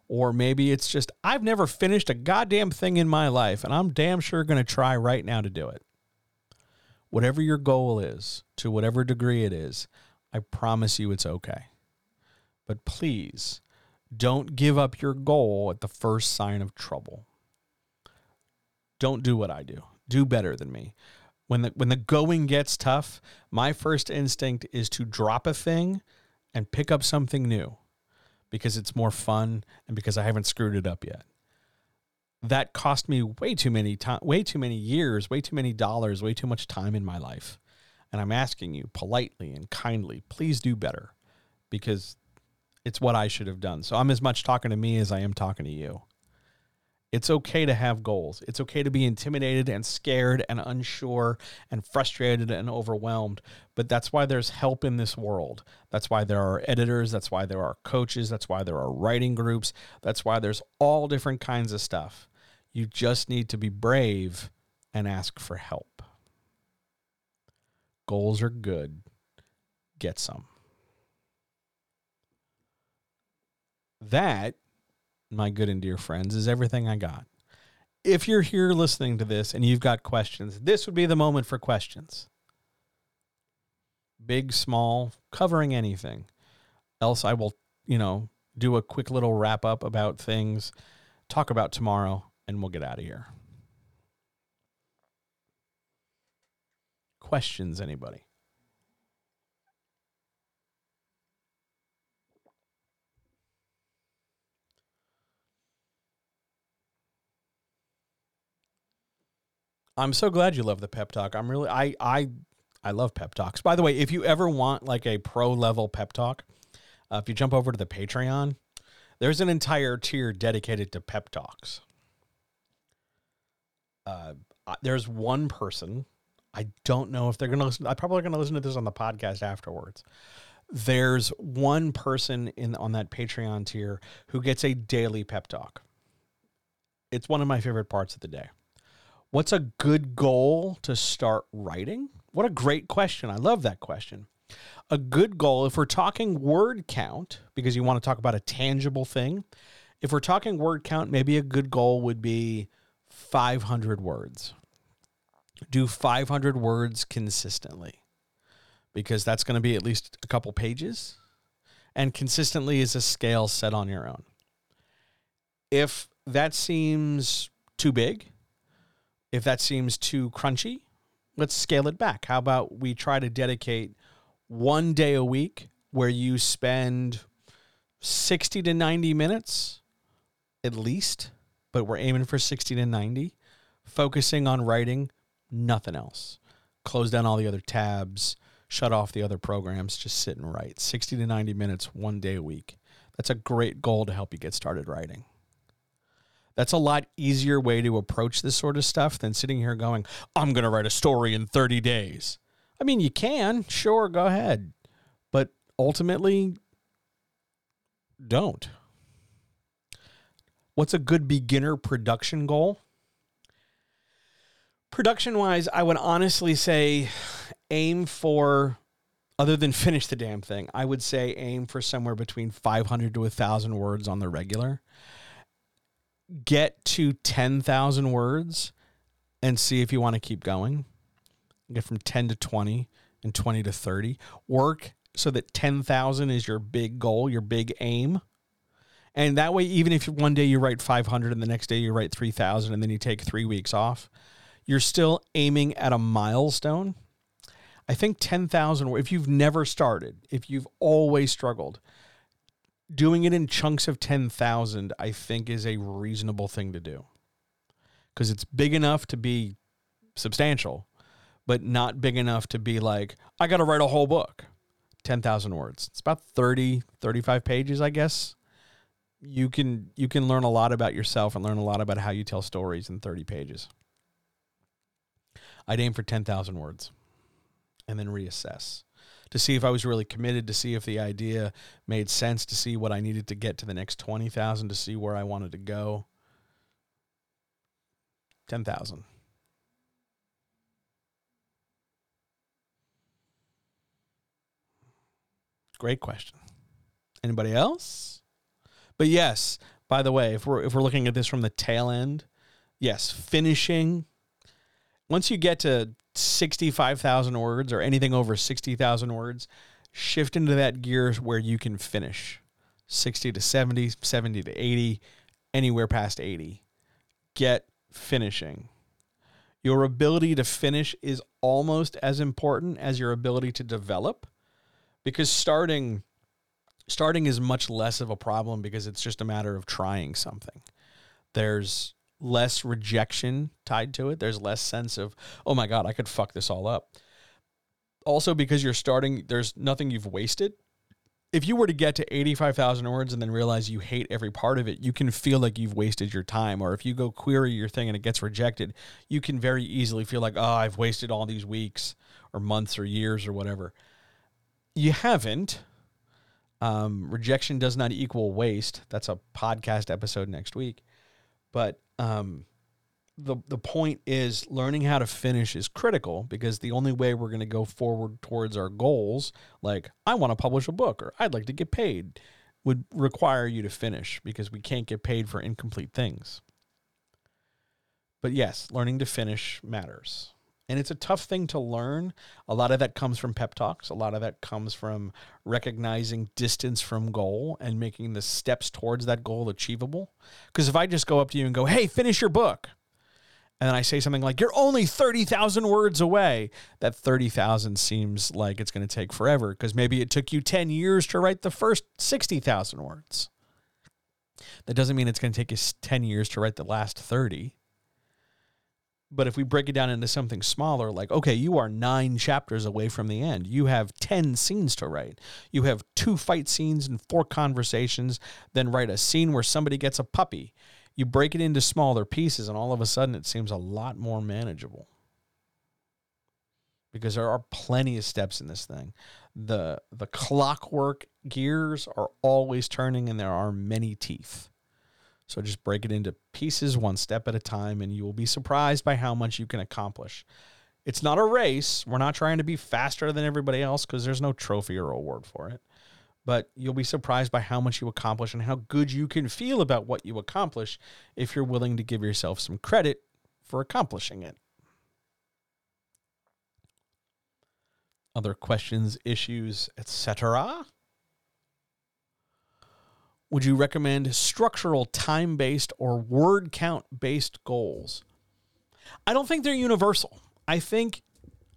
Or maybe it's just, I've never finished a goddamn thing in my life, and I'm damn sure going to try right now to do it. Whatever your goal is, to whatever degree it is, I promise you it's okay. But please don't give up your goal at the first sign of trouble don't do what I do. Do better than me. When the when the going gets tough, my first instinct is to drop a thing and pick up something new because it's more fun and because I haven't screwed it up yet. That cost me way too many time, way too many years, way too many dollars, way too much time in my life. And I'm asking you politely and kindly, please do better because it's what I should have done. So I'm as much talking to me as I am talking to you. It's okay to have goals. It's okay to be intimidated and scared and unsure and frustrated and overwhelmed. But that's why there's help in this world. That's why there are editors. That's why there are coaches. That's why there are writing groups. That's why there's all different kinds of stuff. You just need to be brave and ask for help. Goals are good. Get some. That my good and dear friends, is everything I got. If you're here listening to this and you've got questions, this would be the moment for questions. Big, small, covering anything. Else, I will, you know, do a quick little wrap up about things, talk about tomorrow, and we'll get out of here. Questions, anybody? I'm so glad you love the pep talk. I'm really I I I love pep talks. By the way, if you ever want like a pro level pep talk, uh, if you jump over to the Patreon, there's an entire tier dedicated to pep talks. Uh, there's one person. I don't know if they're going to listen. I probably going to listen to this on the podcast afterwards. There's one person in on that Patreon tier who gets a daily pep talk. It's one of my favorite parts of the day. What's a good goal to start writing? What a great question. I love that question. A good goal, if we're talking word count, because you want to talk about a tangible thing, if we're talking word count, maybe a good goal would be 500 words. Do 500 words consistently because that's going to be at least a couple pages. And consistently is a scale set on your own. If that seems too big, if that seems too crunchy, let's scale it back. How about we try to dedicate one day a week where you spend 60 to 90 minutes at least, but we're aiming for 60 to 90, focusing on writing, nothing else. Close down all the other tabs, shut off the other programs, just sit and write. 60 to 90 minutes one day a week. That's a great goal to help you get started writing. That's a lot easier way to approach this sort of stuff than sitting here going, I'm going to write a story in 30 days. I mean, you can, sure, go ahead. But ultimately, don't. what's a good beginner production goal? Production wise, I would honestly say aim for, other than finish the damn thing, I would say aim for somewhere between 500 to 1,000 words on the regular. Get to 10,000 words and see if you want to keep going. Get from 10 to 20 and 20 to 30. Work so that 10,000 is your big goal, your big aim. And that way, even if one day you write 500 and the next day you write 3,000 and then you take three weeks off, you're still aiming at a milestone. I think 10,000, if you've never started, if you've always struggled, doing it in chunks of 10,000, I think is a reasonable thing to do because it's big enough to be substantial, but not big enough to be like, I got to write a whole book. 10,000 words. It's about 30, 35 pages, I guess. You can you can learn a lot about yourself and learn a lot about how you tell stories in 30 pages. I'd aim for 10,000 words and then reassess to see if I was really committed, to see if the idea made sense, to see what I needed to get to the next 20,000, to see where I wanted to go. 10,000. Great question. Anybody else? But yes, by the way, if we're if we're looking at this from the tail end, yes, finishing once you get to 65,000 words or anything over 60,000 words, shift into that gear where you can finish 60 to 70, 70 to 80, anywhere past 80. Get finishing. Your ability to finish is almost as important as your ability to develop because starting starting is much less of a problem because it's just a matter of trying something. There's less rejection tied to it. There's less sense of, oh my God, I could fuck this all up. Also, because you're starting, there's nothing you've wasted. If you were to get to 85,000 words and then realize you hate every part of it, you can feel like you've wasted your time. Or if you go query your thing and it gets rejected, you can very easily feel like, oh, I've wasted all these weeks or months or years or whatever. You haven't. Um, rejection does not equal waste. That's a podcast episode next week. But um, the the point is learning how to finish is critical because the only way we're going to go forward towards our goals, like I want to publish a book or I'd like to get paid, would require you to finish because we can't get paid for incomplete things. But yes, learning to finish matters. And it's a tough thing to learn. A lot of that comes from pep talks. A lot of that comes from recognizing distance from goal and making the steps towards that goal achievable. Because if I just go up to you and go, hey, finish your book, and then I say something like, you're only 30,000 words away, that 30,000 seems like it's going to take forever because maybe it took you 10 years to write the first 60,000 words. That doesn't mean it's going to take you 10 years to write the last 30. But if we break it down into something smaller, like, okay, you are nine chapters away from the end. You have 10 scenes to write. You have two fight scenes and four conversations, then write a scene where somebody gets a puppy. You break it into smaller pieces, and all of a sudden it seems a lot more manageable. Because there are plenty of steps in this thing. The, the clockwork gears are always turning, and there are many teeth. So just break it into pieces one step at a time, and you will be surprised by how much you can accomplish. It's not a race. We're not trying to be faster than everybody else because there's no trophy or award for it. But you'll be surprised by how much you accomplish and how good you can feel about what you accomplish if you're willing to give yourself some credit for accomplishing it. Other questions, issues, etc. Would you recommend structural time based or word count based goals? I don't think they're universal. I think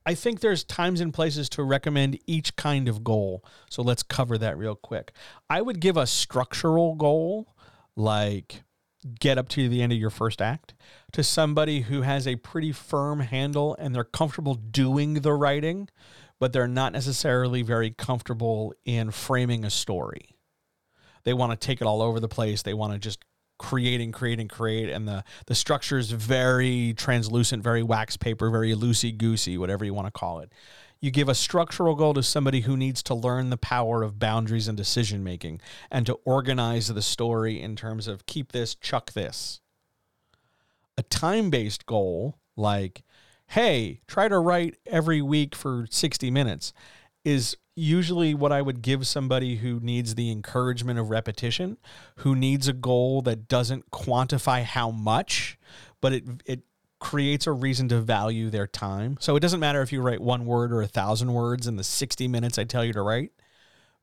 I think there's times and places to recommend each kind of goal. So let's cover that real quick. I would give a structural goal like get up to the end of your first act to somebody who has a pretty firm handle and they're comfortable doing the writing, but they're not necessarily very comfortable in framing a story. They want to take it all over the place. They want to just create and create and create and the the structure is very translucent very wax paper very loosey goosey whatever you want to call it You give a structural goal to somebody who needs to learn the power of boundaries and decision making and to organize the story in terms of keep this, chuck this. A time based goal, like, hey, try to write every week for 60 minutes, is usually what I would give somebody who needs the encouragement of repetition, who needs a goal that doesn't quantify how much, but it it creates a reason to value their time. So it doesn't matter if you write one word or a thousand words in the 60 minutes I tell you to write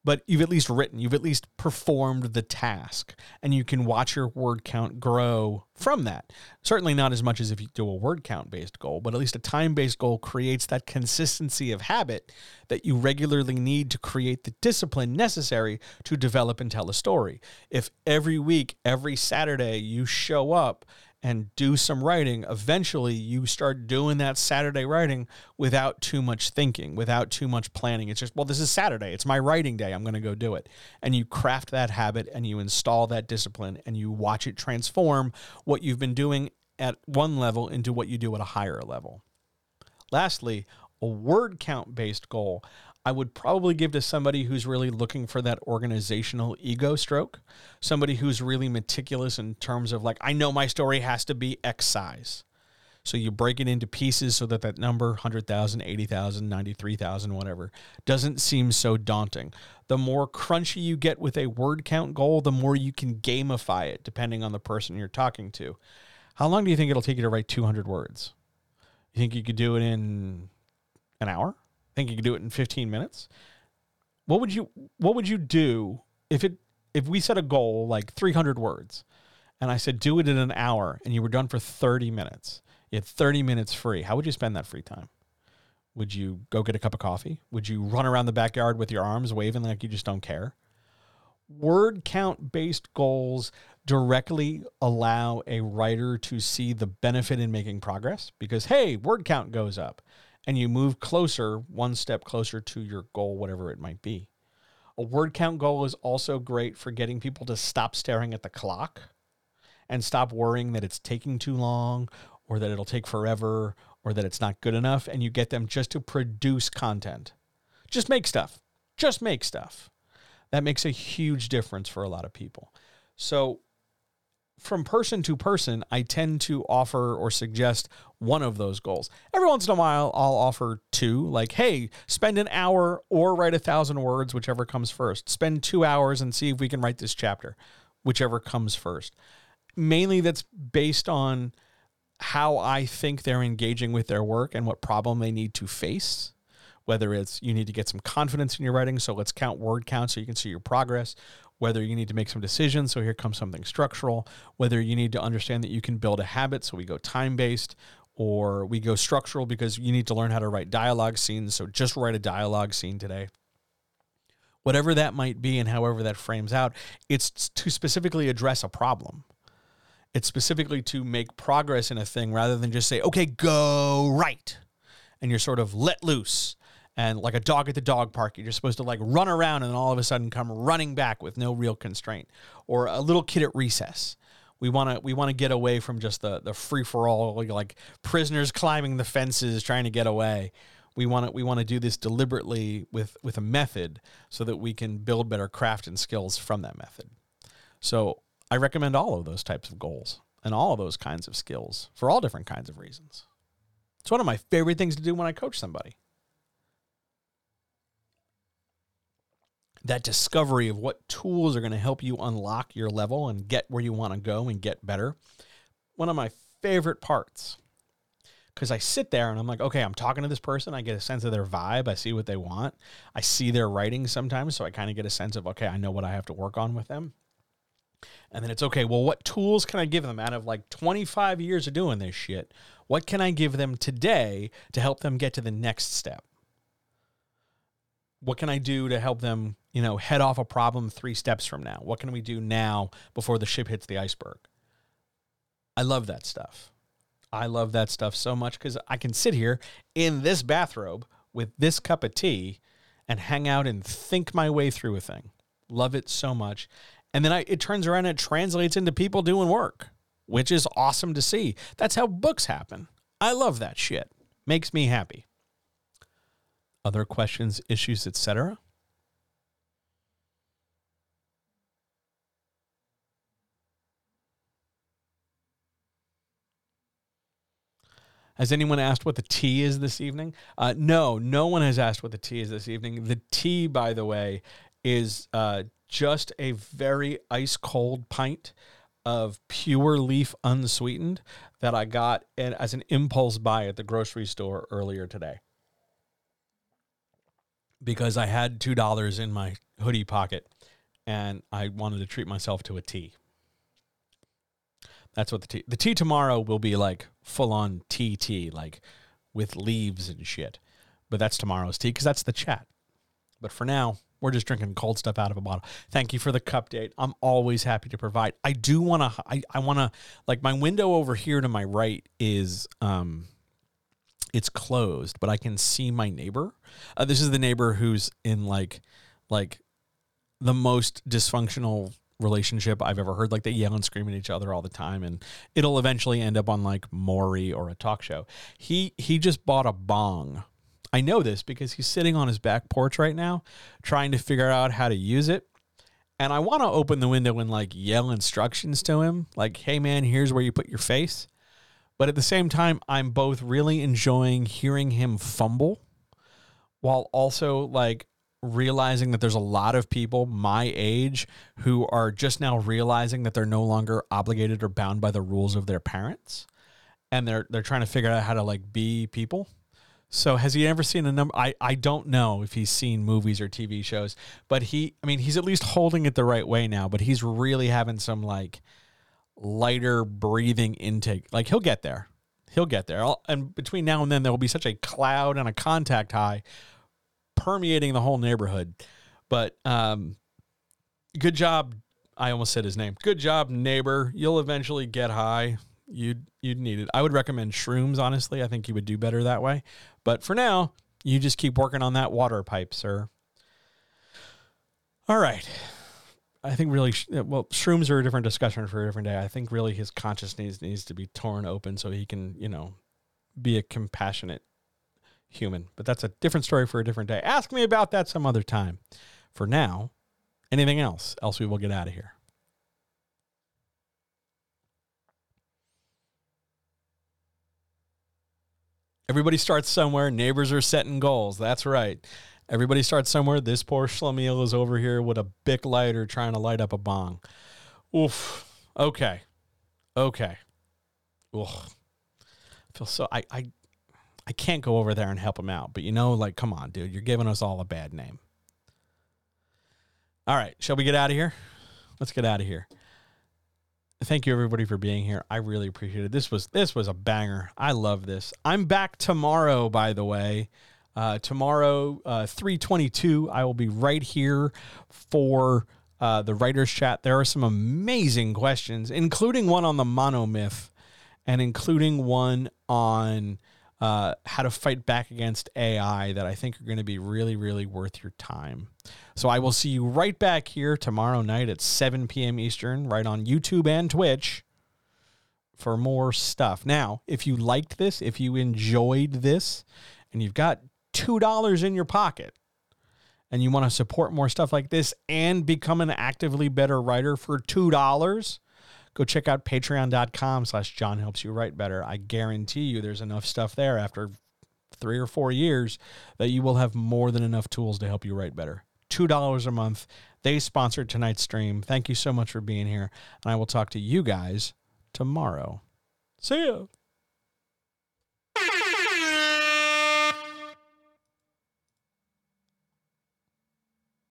but you've at least written, you've at least performed the task, and you can watch your word count grow from that. Certainly not as much as if you do a word count based goal, but at least a time based goal creates that consistency of habit that you regularly need to create the discipline necessary to develop and tell a story. If every week, every Saturday, you show up and do some writing, eventually you start doing that Saturday writing without too much thinking, without too much planning. It's just, well, this is Saturday. It's my writing day. I'm going to go do it. And you craft that habit and you install that discipline and you watch it transform what you've been doing at one level into what you do at a higher level. Lastly, a word count based goal. I would probably give to somebody who's really looking for that organizational ego stroke, somebody who's really meticulous in terms of like, I know my story has to be X size. So you break it into pieces so that that number 100,000, 80,000, 93,000, whatever doesn't seem so daunting. The more crunchy you get with a word count goal, the more you can gamify it depending on the person you're talking to. How long do you think it'll take you to write 200 words? You think you could do it in an hour? Think you could do it in 15 minutes. What would you what would you do if it if we set a goal like 300 words and I said do it in an hour and you were done for 30 minutes. You had 30 minutes free. How would you spend that free time? Would you go get a cup of coffee? Would you run around the backyard with your arms waving like you just don't care? Word count based goals directly allow a writer to see the benefit in making progress because, hey, word count goes up and you move closer, one step closer to your goal, whatever it might be. A word count goal is also great for getting people to stop staring at the clock and stop worrying that it's taking too long or that it'll take forever or that it's not good enough. And you get them just to produce content. Just make stuff. Just make stuff. That makes a huge difference for a lot of people. So, from person to person, I tend to offer or suggest one of those goals. Every once in a while, I'll offer two, like, hey, spend an hour or write a thousand words, whichever comes first. Spend two hours and see if we can write this chapter, whichever comes first. Mainly that's based on how I think they're engaging with their work and what problem they need to face whether it's you need to get some confidence in your writing, so let's count word count so you can see your progress, whether you need to make some decisions, so here comes something structural, whether you need to understand that you can build a habit, so we go time based, or we go structural because you need to learn how to write dialogue scenes, so just write a dialogue scene today. Whatever that might be and however that frames out, it's to specifically address a problem. It's specifically to make progress in a thing rather than just say, okay, go right. And you're sort of let loose and like a dog at the dog park you're just supposed to like run around and then all of a sudden come running back with no real constraint or a little kid at recess. We want to we want to get away from just the the free for all like prisoners climbing the fences trying to get away. We want to we want to do this deliberately with with a method so that we can build better craft and skills from that method. So i recommend all of those types of goals and all of those kinds of skills for all different kinds of reasons. It's one of my favorite things to do when i coach somebody that discovery of what tools are going to help you unlock your level and get where you want to go and get better. One of my favorite parts because I sit there and I'm like, okay, I'm talking to this person. I get a sense of their vibe. I see what they want. I see their writing sometimes. So I kind of get a sense of, okay, I know what I have to work on with them. And then it's okay, well, what tools can I give them out of like 25 years of doing this shit? What can I give them today to help them get to the next step? What can I do to help them you know, head off a problem three steps from now? What can we do now before the ship hits the iceberg? I love that stuff. I love that stuff so much because I can sit here in this bathrobe with this cup of tea and hang out and think my way through a thing. Love it so much. And then I, it turns around and it translates into people doing work, which is awesome to see. That's how books happen. I love that shit. Makes me happy. Other questions, issues, etc. Has anyone asked what the tea is this evening? Uh, no, no one has asked what the tea is this evening. The tea, by the way, is uh, just a very ice cold pint of pure leaf unsweetened that I got as an impulse buy at the grocery store earlier today because I had $2 in my hoodie pocket and I wanted to treat myself to a tea. That's what the tea. The tea tomorrow will be like full on tea tea, like with leaves and shit. But that's tomorrow's tea because that's the chat. But for now, we're just drinking cold stuff out of a bottle. Thank you for the cup date. I'm always happy to provide. I do want to. I, I want to like my window over here to my right is um, it's closed, but I can see my neighbor. Uh, this is the neighbor who's in like like the most dysfunctional relationship I've ever heard. Like they yell and scream at each other all the time, and it'll eventually end up on like Maury or a talk show. He he just bought a bong. I know this because he's sitting on his back porch right now, trying to figure out how to use it. And I want to open the window and like yell instructions to him, like, "Hey man, here's where you put your face." But at the same time, I'm both really enjoying hearing him fumble while also like realizing that there's a lot of people my age who are just now realizing that they're no longer obligated or bound by the rules of their parents. And they're they're trying to figure out how to like be people. So has he ever seen a number I, I don't know if he's seen movies or tv shows but he i mean he's at least holding it the right way now but he's really having some like lighter breathing intake like he'll get there he'll get there and between now and then there will be such a cloud and a contact high permeating the whole neighborhood. But um, good job. I almost said his name. Good job, neighbor. You'll eventually get high. You'd you'd need it. I would recommend shrooms. Honestly, I think you would do better that way. But for now, you just keep working on that water pipe, sir. All right. I think really, well, shrooms are a different discussion for a different day. I think really his consciousness needs to be torn open so he can, you know, be a compassionate human. But that's a different story for a different day. Ask me about that some other time. For now, anything else? Else we will get out of here. Everybody starts somewhere. Neighbors are setting goals. That's right. Everybody starts somewhere. This poor schlemiel is over here with a Bic lighter trying to light up a bong. Oof. Okay. Okay. Ugh. I feel so. I, I I can't go over there and help him out. But you know, like, come on, dude, you're giving us all a bad name. All right, shall we get out of here? Let's get out of here. Thank you everybody for being here. I really appreciate it. This was this was a banger. I love this. I'm back tomorrow, by the way. Uh, tomorrow, uh, 322, I will be right here for uh, the writer's chat. There are some amazing questions, including one on the monomyth and including one on uh, how to fight back against AI that I think are going to be really, really worth your time. So I will see you right back here tomorrow night at 7 p.m. Eastern, right on YouTube and Twitch for more stuff. Now, if you liked this, if you enjoyed this, and you've got $2 in your pocket, and you want to support more stuff like this and become an actively better writer for $2, go check out patreon.com slash John helps you write better. I guarantee you there's enough stuff there after three or four years that you will have more than enough tools to help you write better. $2 a month. They sponsored tonight's stream. Thank you so much for being here. And I will talk to you guys tomorrow. See ya.